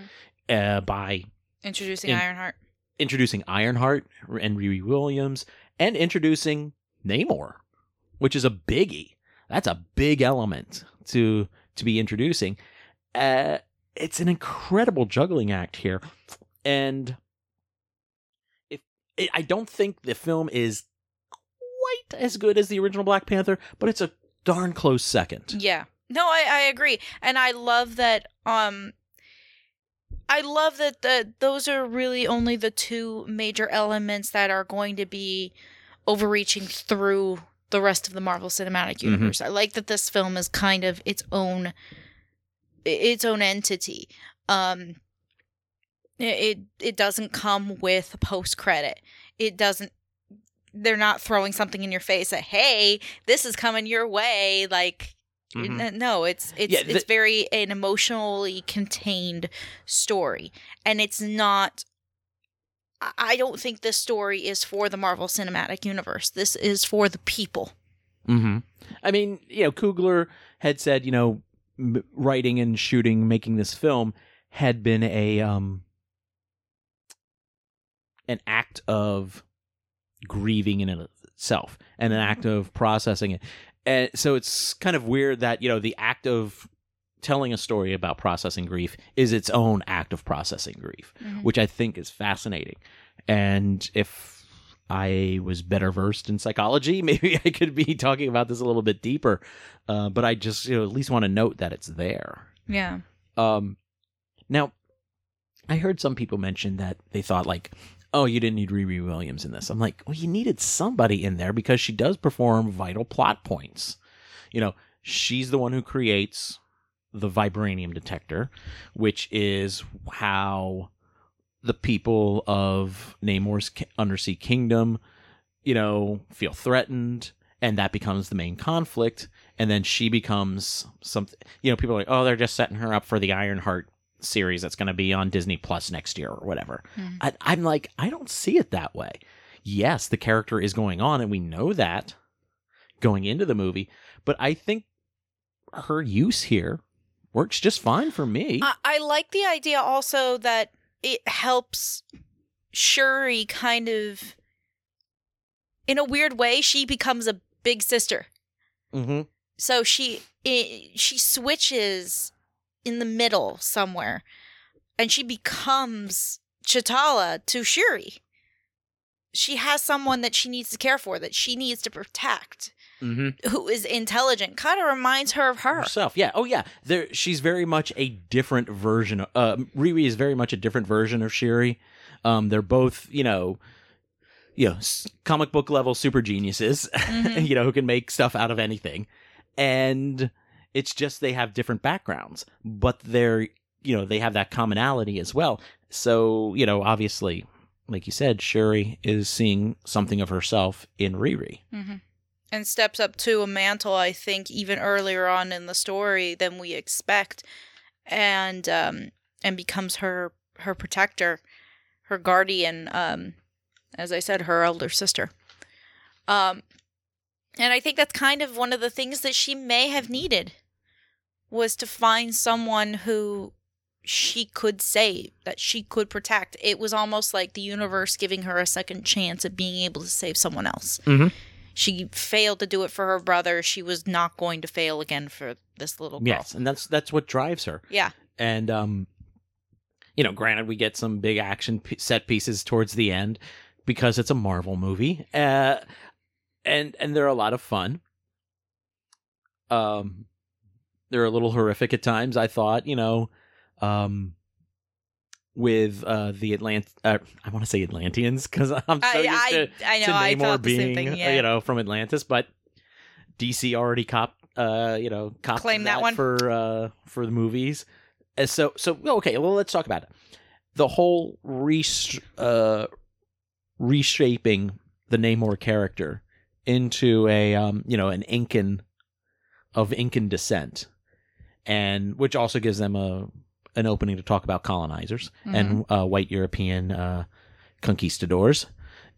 uh, by Introducing In- Ironheart. introducing Ironheart and Riri Williams and introducing Namor, which is a biggie. That's a big element to to be introducing. Uh, it's an incredible juggling act here, and if it, I don't think the film is quite as good as the original Black Panther, but it's a darn close second. Yeah. No, I, I agree. And I love that um I love that the those are really only the two major elements that are going to be overreaching through the rest of the Marvel Cinematic Universe. I like that this film is kind of its own its own entity. Um it it doesn't come with a post credit. It doesn't they're not throwing something in your face that hey, this is coming your way like Mhm. No, it's it's Yeah, the- it's very an emotionally contained story, and it's not. I- don't think this story is for the Marvel Cinematic Universe. This is for the people. hmm I mean, you know, Coogler had said, you know, writing and shooting, making this film had been a um an act of grieving in itself and an act of processing it. And so it's kind of weird that, you know, the act of telling a story about processing grief is its own act of processing grief which I think is fascinating. And if I was better versed in psychology, maybe I could be talking about this a little bit deeper. Uh, but I just you know, at least want to note that it's there. Yeah. Um, now, I heard some people mention that they thought like, "Oh, you didn't need Riri Williams in this." I'm like, "Well, you needed somebody in there because she does perform vital plot points. You know, she's the one who creates the vibranium detector, which is how the people of Namor's undersea kingdom, you know, feel threatened." And that becomes the main conflict, and then she becomes something. You know, people are like, "Oh, they're just setting her up for the Ironheart series that's going to be on Disney Plus next year or whatever. Mhm. I, I'm like, I don't see it that way. Yes, the character is going on, and we know that going into the movie, but I think her use here works just fine for me. I, I like the idea also that it helps Shuri kind of, in a weird way, she becomes a big sister. mm-hmm. so she i she switches in the middle somewhere and she becomes T'Challa to Shuri. She has someone that she needs to care for, that she needs to protect, Mm-hmm. who is intelligent. Kind of reminds her of her. herself. Yeah. Oh, yeah. There, she's very much a different version. Of, uh, Riri is very much a different version of Shuri. Um, they're both, you know, you know, comic book level super geniuses. Mhm. you know, who can make stuff out of anything, and it's just they have different backgrounds, but they're, you know, they have that commonality as well. So, you know, obviously, like you said, Shuri is seeing something of herself in Riri. Mhm. And steps up to a mantle, I think, even earlier on in the story than we expect, and um, and becomes her her protector, her guardian. Um, as I said, her elder sister. Um, and I think that's kind of one of the things that she may have needed was to find someone who she could save, that she could protect. It was almost like the universe giving her a second chance at being able to save someone else. Mhm. She failed to do it for her brother. She was not going to fail again for this little girl. Yes, and that's that's what drives her. Yeah. and um you know granted we get some big action p- set pieces towards the end because it's a marvel movie uh and and they're a lot of fun um they're a little horrific at times i thought you know um with uh the atlant uh, i want to say atlanteans because i'm so I, used I, to, I know. to I namor the being same thing. Yeah. you know from atlantis but dc already cop uh you know cop Claim that one. for uh for the movies Uh, so so okay well let's talk about it the whole uh reshaping the Namor character into a um, you know an Incan of Incan descent, and which also gives them a an opening to talk about colonizers and uh, white European uh, conquistadors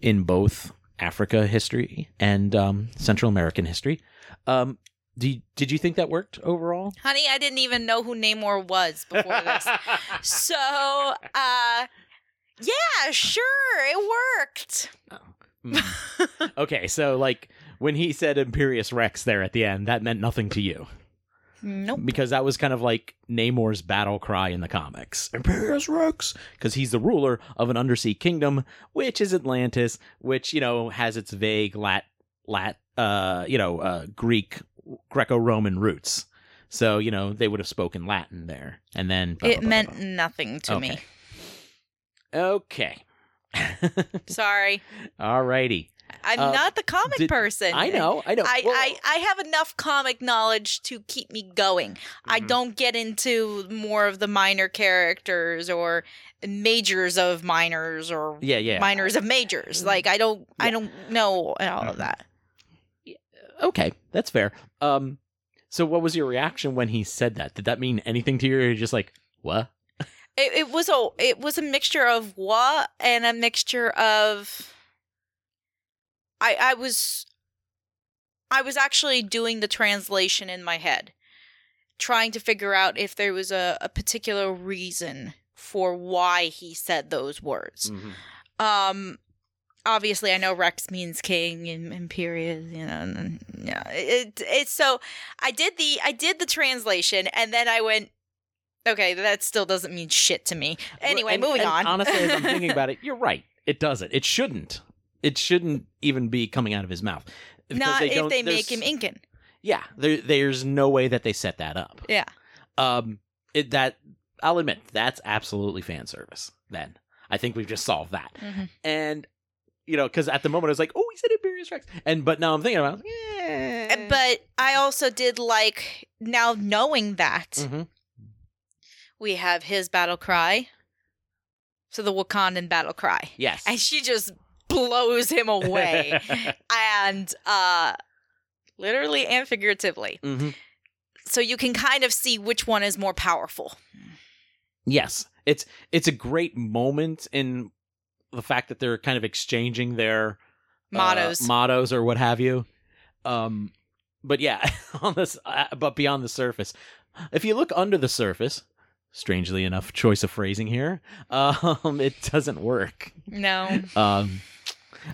in both Africa history and um, Central American history. Um, did did you think that worked overall? Honey, I didn't even know who Namor was before this. so, uh, yeah, sure, it worked. Mm. okay, so like when he said Imperious Rex there at the end, that meant nothing to you Nope. because that was kind of like Namor's battle cry in the comics. Imperious Rex, because he's the ruler of an undersea kingdom, which is Atlantis, which you know has its vague lat lat uh you know uh Greek Greco-Roman roots. So you know they would have spoken Latin there, and then blah, It blah, meant blah, nothing to me. okay. Sorry. Alrighty. I'm Uh, not the comic did- person. I know. I know. I, Well- I, I have enough comic knowledge to keep me going. I Mhm. don't get into more of the minor characters or majors of minors or Yeah, yeah. minors of majors. Like I don't I don't know all of that. Okay, that's fair. Um, so what was your reaction when he said that? Did that mean anything to you? Or you're just like, what? It, it was a it was a mixture of what and a mixture of I I was I was actually doing the translation in my head, trying to figure out if there was a, a particular reason for why he said those words. Um obviously I know Rex means king and imperious, you know, and yeah. It it's so I did the I did the translation and then I went Okay, that still doesn't mean shit to me. Anyway, And- moving and on. Honestly, as I'm thinking about it, you're right. It doesn't. It shouldn't. It shouldn't even be coming out of his mouth. Not if they make him Incan. Yeah, there, there's no way that they set that up. Yeah. Um, it, that I'll admit that's absolutely fan service. Then I think we've just solved that. Mhm. And you know, because at the moment I was like, oh, he said Imperious Rex, and but now I'm thinking about, yeah. But I also did like now knowing that Mhm. we have his battle cry. So the Wakandan battle cry. yes, And she just blows him away. and uh literally and figuratively. hmm So you can kind of see which one is more powerful. Yes, it's it's a great moment in the fact that they're kind of exchanging their uh, Mottos. mottos or what have you. Um, but yeah, on this, uh, but beyond the surface, if you look under the surface, strangely enough, choice of phrasing here, um, it doesn't work. no. Um,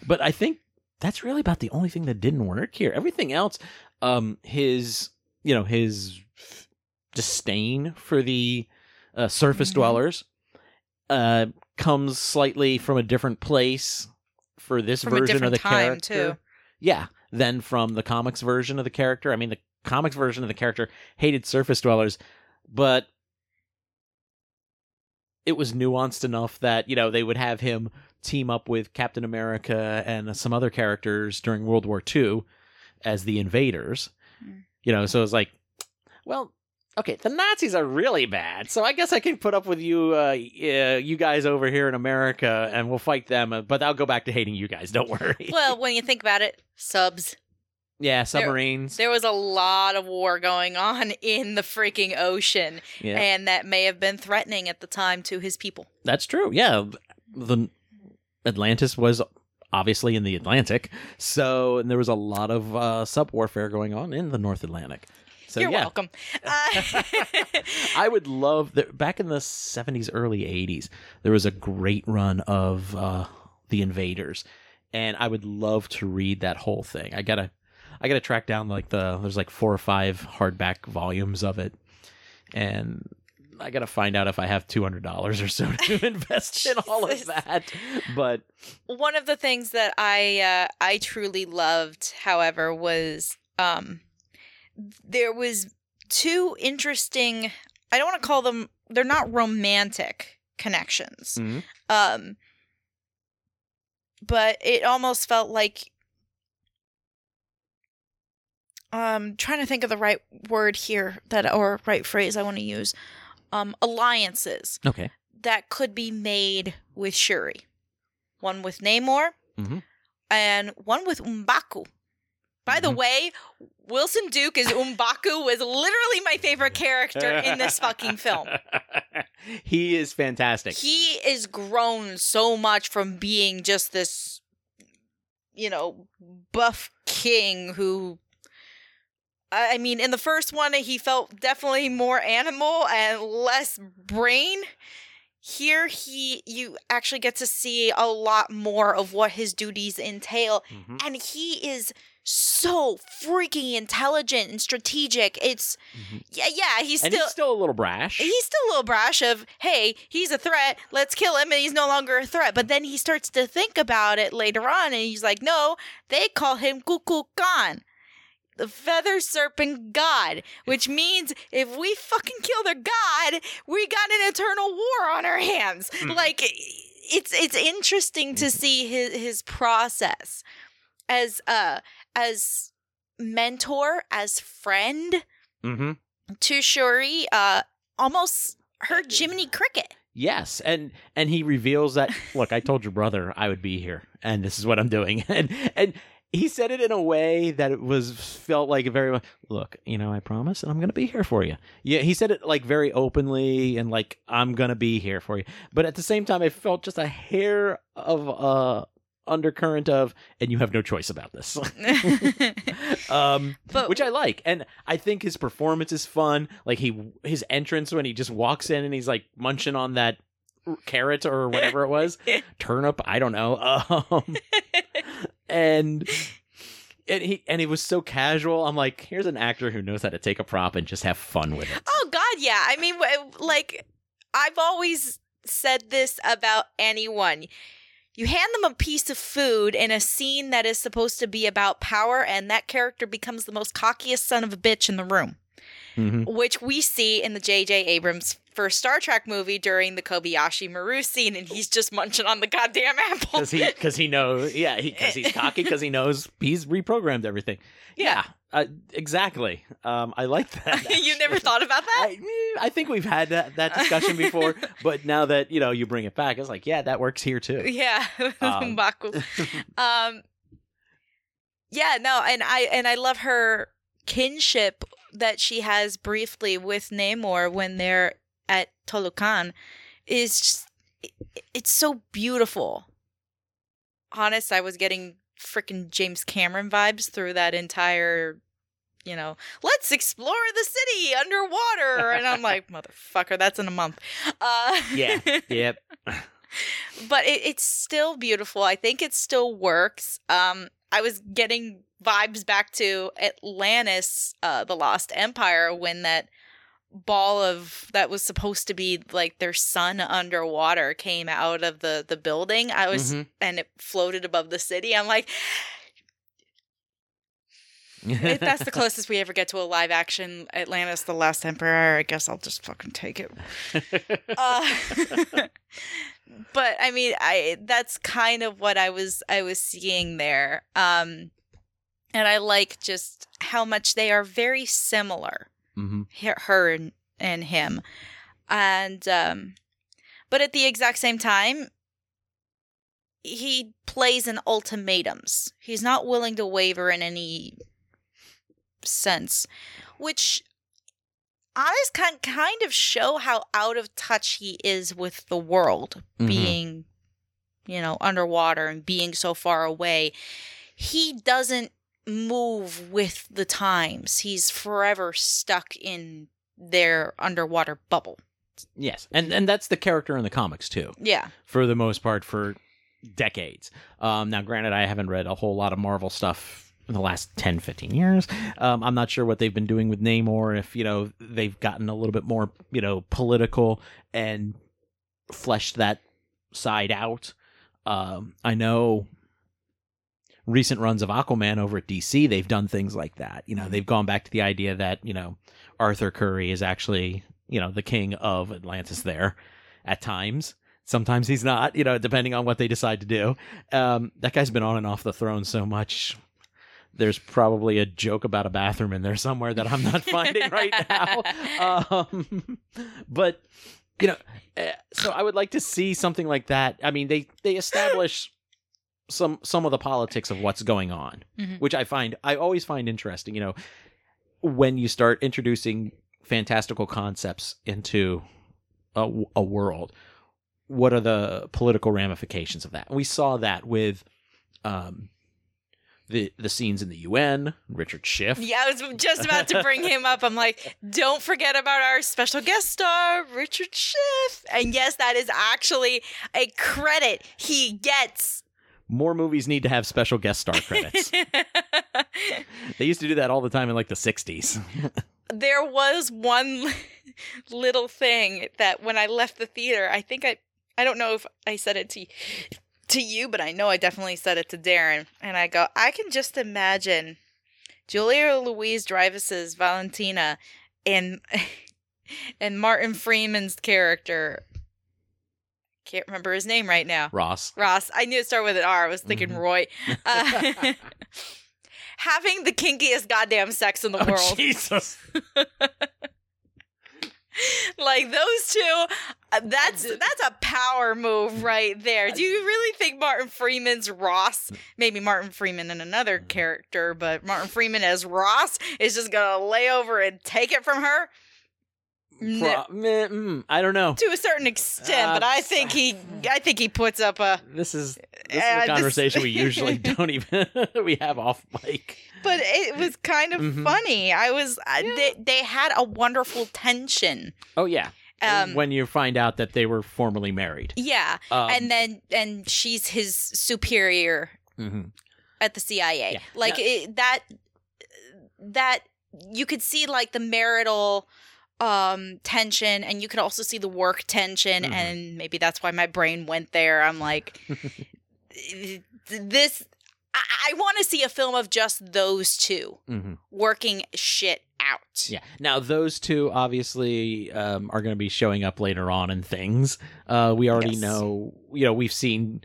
but I think that's really about the only thing that didn't work here. Everything else, um, his you know his disdain for the uh, surface Mhm. dwellers, uh, comes slightly from a different place for this From version of the time, character. too. Yeah, than from the comics version of the character. I mean, the comics version of the character hated surface dwellers, but it was nuanced enough that you know they would have him team up with Captain America and some other characters during World War II as the invaders. Mm. You know, so it's like, well, okay, the Nazis are really bad, so I guess I can put up with you, uh, uh, you guys over here in America, and we'll fight them. uh, But I'll go back to hating you guys. Don't worry. Well, when you think about it, subs. Yeah, submarines. There was a lot of war going on in the freaking ocean, yeah, and that may have been threatening at the time to his people. that's true. Yeah, the Atlantis was obviously in the Atlantic, so and there was a lot of uh, sub warfare going on in the North Atlantic. So You're yeah, welcome. Uh, I would love that. Back in the '70s, early '80s, there was a great run of uh, the Invaders, and I would love to read that whole thing. I gotta, I gotta track down like the there's like four or five hardback volumes of it, and I gotta find out if I have two hundred dollars or so to invest in all of that. But one of the things that I uh, I truly loved, however, was um, there was two interesting. I don't want to call them. They're not romantic connections. Mhm. Um, but it almost felt like. Um, trying to think of the right word here that or right phrase I want to use. Um, alliances okay, that could be made with Shuri. one with Namor, Mhm. and one with M'Baku. By the Mhm. way, Winston Duke as M'Baku was literally my favorite character in this fucking film. he is fantastic. He is grown so much from being just this, you know, buff king who. I mean, in the first one, he felt definitely more animal and less brain. Here, he you actually get to see a lot more of what his duties entail, Mhm. and he is so freaking intelligent and strategic. It's Mhm. yeah, yeah. He's and still he's still a little brash. he's still a little brash of hey he's a threat let's kill him and he's no longer a threat but then he starts to think about it later on and he's like no they call him kukulkan the feather serpent god which means if we fucking kill their god we got an eternal war on our hands Mhm. like it's it's interesting to see his his process as uh as mentor as friend hmm to Shuri, uh, almost her Jiminy Cricket. Yes, and and he reveals that look, I told your brother I would be here, and this is what I'm doing, and and he said it in a way that it was felt like a very much look, you know, I promise, and I'm gonna be here for you. Yeah, he said it like very openly and like I'm gonna be here for you, but at the same time, I felt just a hair of uh undercurrent of, and you have no choice about this. um but which I like, and I think his performance is fun. Like he, his entrance when he just walks in and he's like munching on that carrot or whatever it was, turnip. I don't know. Um, and and he and he was so casual. I'm like, here's an actor who knows how to take a prop and just have fun with it. oh God, yeah. I mean, like I've always said this about anyone. You hand them a piece of food in a scene that is supposed to be about power, and that character becomes the most cockiest son of a bitch in the room. Mhm. which we see in the J.J. Abrams first Star Trek movie during the Kobayashi Maru scene, and he's just munching on the goddamn apple. Because he, because he knows, yeah, because he's cocky, because he knows he's reprogrammed everything. Yeah, uh, exactly. Um, I like that. you never thought about that? I, I think we've had that, that discussion before, but now that you know you bring it back, it's like, yeah, that works here too. yeah, Um, um, yeah, no, and I and I love her kinship that she has briefly with Namor when they're at Talokan is just, it's so beautiful. Honest, I was getting freaking James Cameron vibes through that entire you know, let's explore the city underwater. And I'm like, motherfucker, that's in a month. Uh, Yeah. Yep. but it, it's still beautiful. I think it still works. Um, I was getting vibes back to Atlantis, uh, the Lost Empire, when that ball of that was supposed to be like their sun underwater came out of the the building. I was Mhm. and it floated above the city. I'm like, if that's the closest we ever get to a live action Atlantis, the Last Emperor, I guess I'll just fucking take it. Uh, but I mean, I that's kind of what I was I was seeing there. Um, and I like just how much they are very similar, hmm her and, and him, and um, but at the exact same time. He plays in ultimatums. He's not willing to waver in any sense, which honest can kind of show how out of touch he is with the world Mhm. being you know underwater and being so far away he doesn't move with the times he's forever stuck in their underwater bubble Yes, and and that's the character in the comics too, yeah for the most part, for decades. Um, now, granted, I haven't read a whole lot of Marvel stuff in the last 10, 15 years. Um, I'm not sure what they've been doing with Namor. If you know they've gotten a little bit more, you know, political and fleshed that side out. Um, I know recent runs of Aquaman over at DC, they've done things like that. You know, they've gone back to the idea that, you know, Arthur Curry is actually, you know, the king of Atlantis there at times. Sometimes he's not, you know, depending on what they decide to do. Um, that guy's been on and off the throne so much. There's probably a joke about a bathroom in there somewhere that I'm not finding right now. Um, but you know, uh, so I would like to see something like that. I mean, they they establish some some of the politics of what's going on, Mhm. which I find I always find interesting. You know, when you start introducing fantastical concepts into a world, what are the political ramifications of that? And we saw that with um, the the scenes in the UN, Richard Schiff. Yeah, I was just about to bring him up. I'm like, don't forget about our special guest star, Richard Schiff. And yes, that is actually a credit he gets. More movies need to have special guest star credits. they used to do that all the time in like the 60s. there was one little thing that when I left the theater, I think I I don't know if I said it to to you, but I know I definitely said it to Darren. And I go, I can just imagine Julia Louis-Dreyfus's Valentina and and Martin Freeman's character. Can't remember his name right now. Ross. Ross. I knew it started with an R. I was thinking Mhm. Roy. Uh, having the kinkiest goddamn sex in the Oh, world. Jesus. like those two uh, that's that's a power move right there do you really think martin freeman's ross maybe martin freeman and another character but martin freeman as ross is just gonna lay over and take it from her No. Pro- mm, I don't know. to a certain extent Uh, but i think he i think he puts up a This is this Uh, is a this- conversation we usually don't even we have off mic. but it was kind of Mhm. funny i was uh, they, they had a wonderful tension Oh yeah. um when you find out that they were formerly married. yeah Um, and then and she's his superior mhm. at the CIA. Yeah. Like it, that that you could see like the marital um tension and you could also see the work tension Mhm. and maybe that's why my brain went there. I'm like this I, I want to see a film of just those two Mhm. working shit out. Yeah. Now those two obviously um, are going to be showing up later on in things. Uh, we already Yes. know. You know, we've seen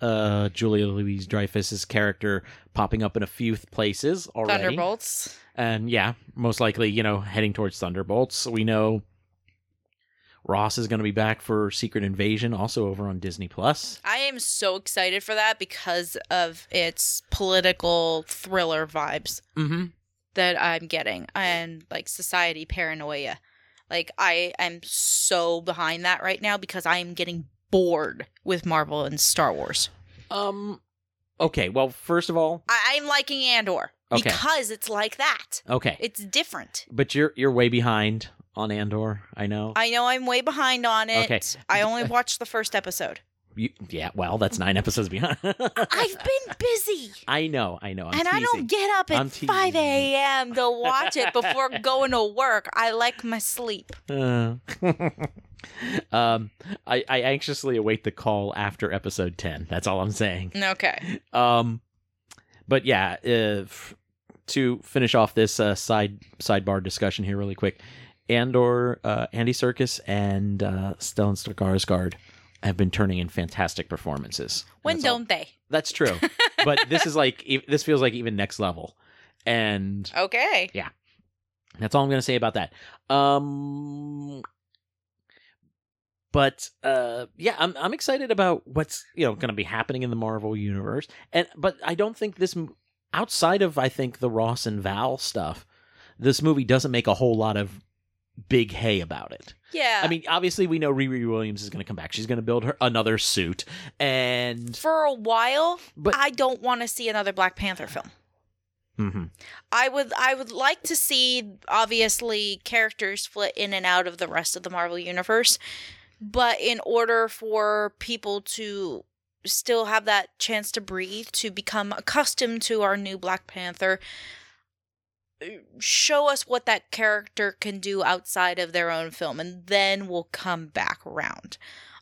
uh, Julia Louis-Dreyfus's character popping up in a few th- places already. Thunderbolts. And yeah, most likely, you know, heading towards Thunderbolts. We know Ross is going to be back for Secret Invasion, also over on Disney Plus. I am so excited for that because of its political thriller vibes. Mm-hmm. that I'm getting and like society paranoia. Like I am so behind that right now because I am getting bored with Marvel and Star Wars. Um. Okay. Well, first of all, I- I'm liking Andor Okay. because it's like that. okay, It's different. but you're you're way behind on Andor. I know. I know I'm way behind on it. Okay. I only watched the first episode. You, yeah. Well, that's nine episodes behind. I've been busy. I know. I know. I'm and I don't get up at teasing 5 a.m. to watch it before going to work. I like my sleep. Uh, um, I, I anxiously await the call after episode ten. That's all I'm saying. Okay. Um, but yeah, if, to finish off this uh, side sidebar discussion here, really quick, Andor, uh, Andy Serkis, and uh, Stellan Skarsgård have been turning in fantastic performances. When don't they? That's true, but this is like this feels like even next level, and Okay. Yeah, that's all I'm going to say about that. Um, but uh, yeah, I'm I'm excited about what's you know going to be happening in the Marvel universe, and but I don't think this outside of I think the Ross and Val stuff, this movie doesn't make a whole lot of big hay about it. Yeah. I mean, obviously we know Riri Williams is going to come back. She's going to build her another suit, and for a while, but I don't want to see another Black Panther film. Mhm. I would I would like to see obviously characters split in and out of the rest of the Marvel universe, but in order for people to still have that chance to breathe, to become accustomed to our new Black Panther, show us what that character can do outside of their own film and then we'll come back around.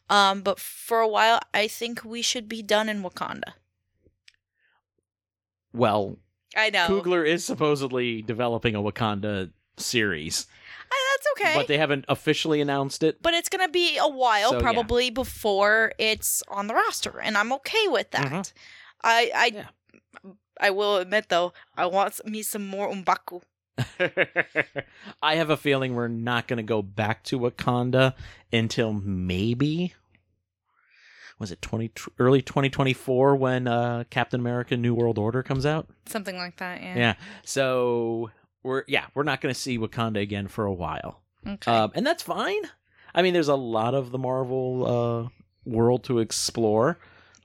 Um but for a while I think we should be done in Wakanda. well, I know. Coogler is supposedly developing a Wakanda series. That's okay. but they haven't officially announced it. but it's gonna be a while So, yeah. probably before it's on the roster and i'm okay with that Mhm. i i Yeah. i will admit though i want me some more m'baku I have a feeling we're not going to go back to Wakanda until maybe was it 20 early 2024 when uh Captain America New World Order comes out? Something like that, yeah. Yeah. So we're yeah, we're not going to see Wakanda again for a while. Okay. Um and that's fine. I mean there's a lot of the Marvel uh world to explore.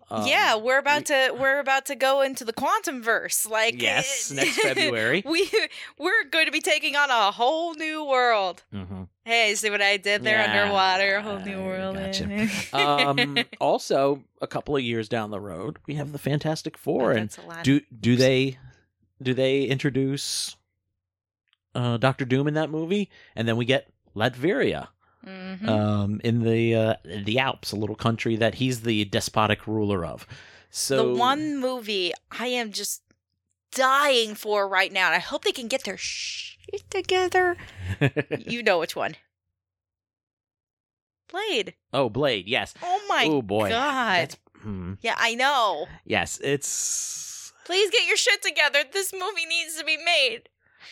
Um, yeah, we're about we- to we're about to go into the quantum verse. Like Yes, next February. we we're going to be taking on a whole new world. mhm. Hey, see what I did there Yeah, underwater? A whole new world. gotcha. um also a couple of years down the road we have the fantastic four and That's a lot. do do they do they introduce uh dr doom in that movie and then we get latveria Mhm. um in the uh the alps a little country that he's the despotic ruler of so the one movie I am just dying for right now, and I hope they can get their shit together. you know which one? Blade. oh blade yes Oh my oh boy god. Hmm, Yeah, I know. yes it's Please get your shit together. This movie needs to be made.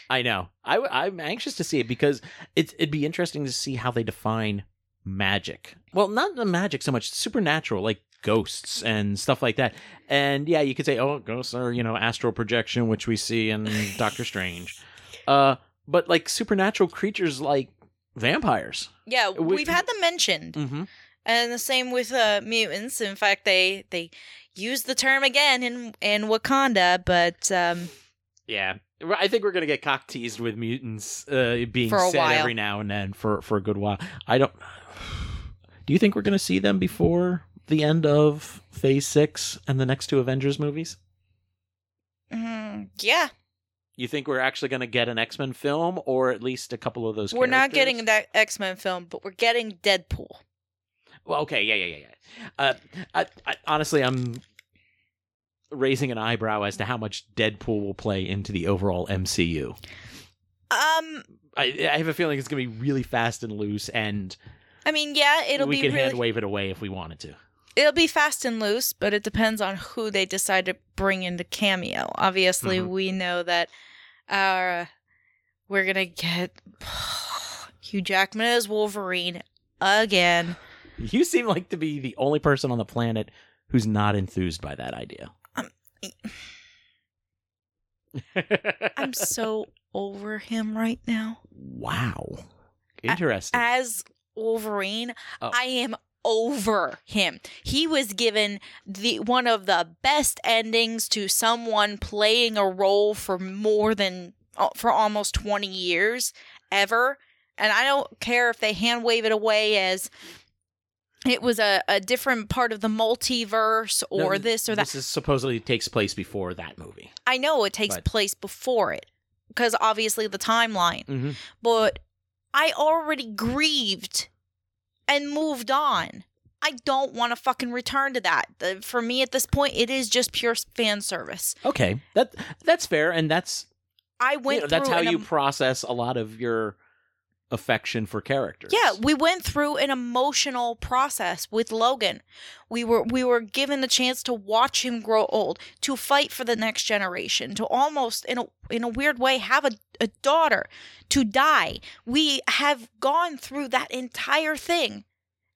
I know. I, I'm anxious to see it because it's, it'd be interesting to see how they define magic. Well, not the magic so much, supernatural, like ghosts and stuff like that. And yeah, you could say, oh, ghosts are, you know, astral projection, which we see in Doctor Strange. Uh, but like supernatural creatures like vampires. Yeah, We- we've had them mentioned. Mm-hmm. And the same with uh, mutants. In fact, they they use the term again in in Wakanda, but um, Yeah. I think we're gonna get cock teased with mutants uh, being said while. every now and then for for a good while. I don't. Do you think we're gonna see them before the end of Phase Six and the next two Avengers movies? mm, yeah, You think we're actually gonna get an X Men film or at least a couple of those? we're not getting that X Men film, but we're getting Deadpool. Well, okay, yeah, yeah, yeah, yeah. Uh, I, I, honestly, I'm raising an eyebrow as to how much Deadpool will play into the overall MCU. Um, I, I have a feeling it's going to be really fast and loose, and I mean, yeah, it'll we be could really, hand wave it away if we wanted to. it'll be fast and loose, but it depends on who they decide to bring into cameo. Obviously, Mhm. we know that uh we're gonna get Hugh Jackman as Wolverine again. You seem like to be the only person on the planet who's not enthused by that idea. I'm so over him right now. wow, interesting. As Wolverine, Oh. I am over him. He was given the one of the best endings to someone playing a role for more than uh, for almost 20 years ever. And I don't care if they hand wave it away as it was a, a different part of the multiverse or No, this or that. This is supposedly takes place before that movie. I know it takes But- place before it because obviously the timeline, Mm-hmm. but I already grieved and moved on. I don't want to fucking return to that. The- For me at this point, it is just pure fan service. Okay, that that's fair, and that's I you went know, that's how you process a lot of your affection for characters. Yeah, we went through an emotional process with Logan. We were we were given the chance to watch him grow old, to fight for the next generation, to almost in a in a weird way have a, a daughter, to die. We have gone through that entire thing.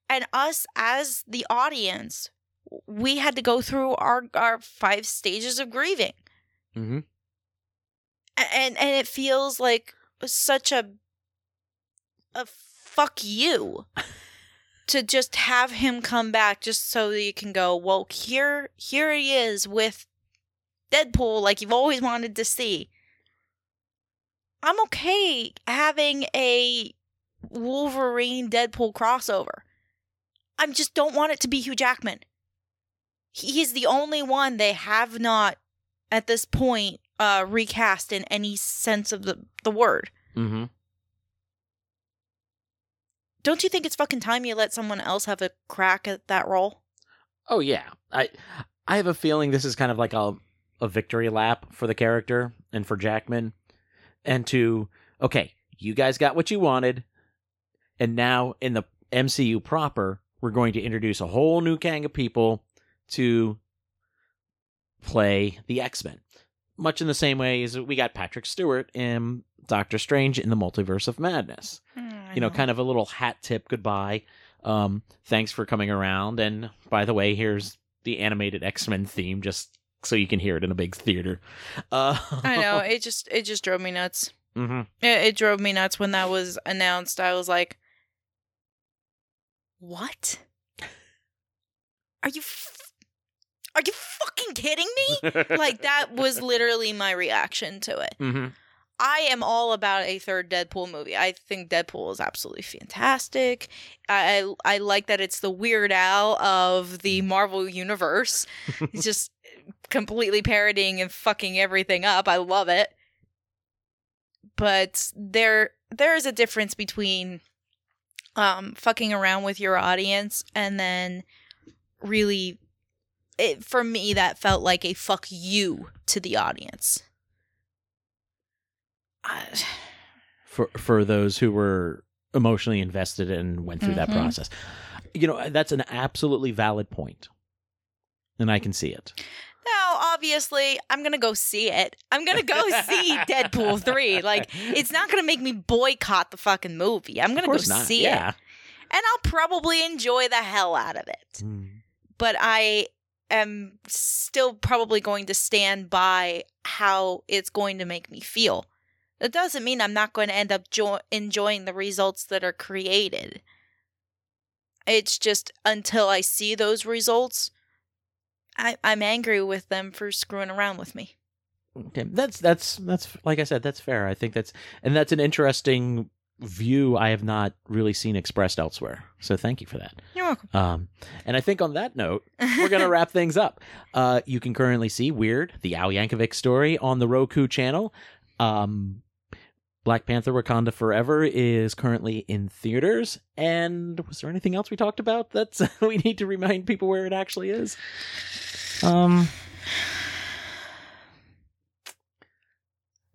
And us as the audience, we had to go through our our five stages of grieving. hmm And and it feels like such a a fuck you to just have him come back just so that you can go, well, here here he is with Deadpool like you've always wanted to see. I'm okay having a Wolverine Deadpool crossover. I just don't want it to be Hugh Jackman. He's the only one they have not at this point uh recast in any sense of the the word. hmm Don't you think it's fucking time you let someone else have a crack at that role? Oh yeah, I I have a feeling this is kind of like a a victory lap for the character and for Jackman, and to okay, you guys got what you wanted, and now in the MCU proper, we're going to introduce a whole new gang of people to play the X Men. Much in the same way as we got Patrick Stewart in Doctor Strange in the Multiverse of Madness. Hmm. You know, kind of a little hat tip goodbye. Um, thanks for coming around. And by the way, here's the animated X Men theme, just so you can hear it in a big theater. Uh, I know it just it just drove me nuts. hmm It, it drove me nuts when that was announced. I was like, "What? Are you f- are you fucking kidding me?" like that was literally my reaction to it. hmm I am all about a third Deadpool movie. I think Deadpool is absolutely fantastic. I I, I like that it's the Weird Al of the Marvel universe. He's just completely parodying and fucking everything up. I love it. But there there is a difference between um fucking around with your audience and then really it for me that felt like a fuck you to the audience. For for those who were emotionally invested and went through that Mhm. process. You know, that's an absolutely valid point. And I can see it. Now, obviously, I'm gonna go see it. I'm gonna go see Deadpool three. Like, it's not gonna make me boycott the fucking movie. I'm gonna go not. see yeah. it, and I'll probably enjoy the hell out of it. Mm. But I am still probably going to stand by how it's going to make me feel. That doesn't mean I'm not going to end up jo- enjoying the results that are created. It's just until I see those results, I- I'm angry with them for screwing around with me. Okay. That's that's that's like I said, that's fair. I think that's and that's an interesting view I have not really seen expressed elsewhere. So thank you for that. You're welcome. Um, and I think on that note, we're going to wrap things up. Uh, you can currently see Weird, the Al Yankovic story, on the Roku channel. Um, Black Panther Wakanda Forever is currently in theaters. And was there anything else we talked about that's we need to remind people where it actually is? Um,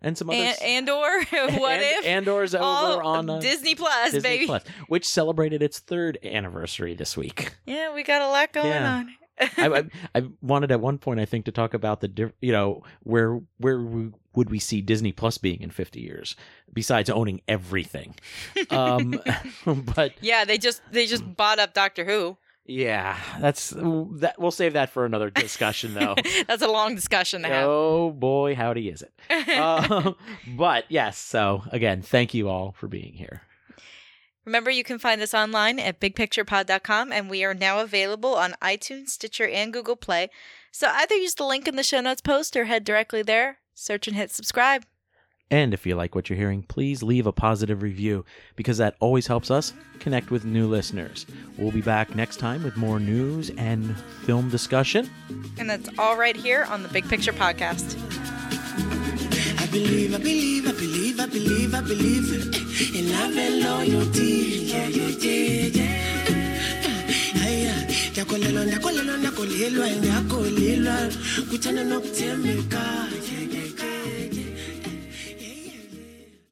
and some other and, and or what and, if Andor's over on uh, Disney Plus, Disney baby? Plus, which celebrated its third anniversary this week. Yeah, we got a lot going Yeah. on. I, I, I wanted at one point, I think, to talk about the, diff- you know, where where we, would we see Disney Plus being in fifty years, besides owning everything. Um, but yeah, they just they just bought up Doctor Who. yeah, that's that. We'll save that for another discussion, though. That's a long discussion to have. oh boy, howdy is it? Um, but yes, so again, thank you all for being here. Remember, you can find us online at bigpicturepod.com, and we are now available on iTunes, Stitcher, and Google Play. So either use the link in the show notes post or head directly there, search and hit subscribe. And if you like what you're hearing, please leave a positive review because that always helps us connect with new listeners. We'll be back next time with more news and film discussion. And that's all right here on the Big Picture Podcast. Believe, I believe, I believe, I believe, I believe in love and loyalty. Yeah, yeah, yeah, yeah. Ay, ay, Ndakolelwa, ndakolelwa, ndakolelwa, ndakolelwa. Kuthanda nokuthembeka. Yeah, yeah, yeah.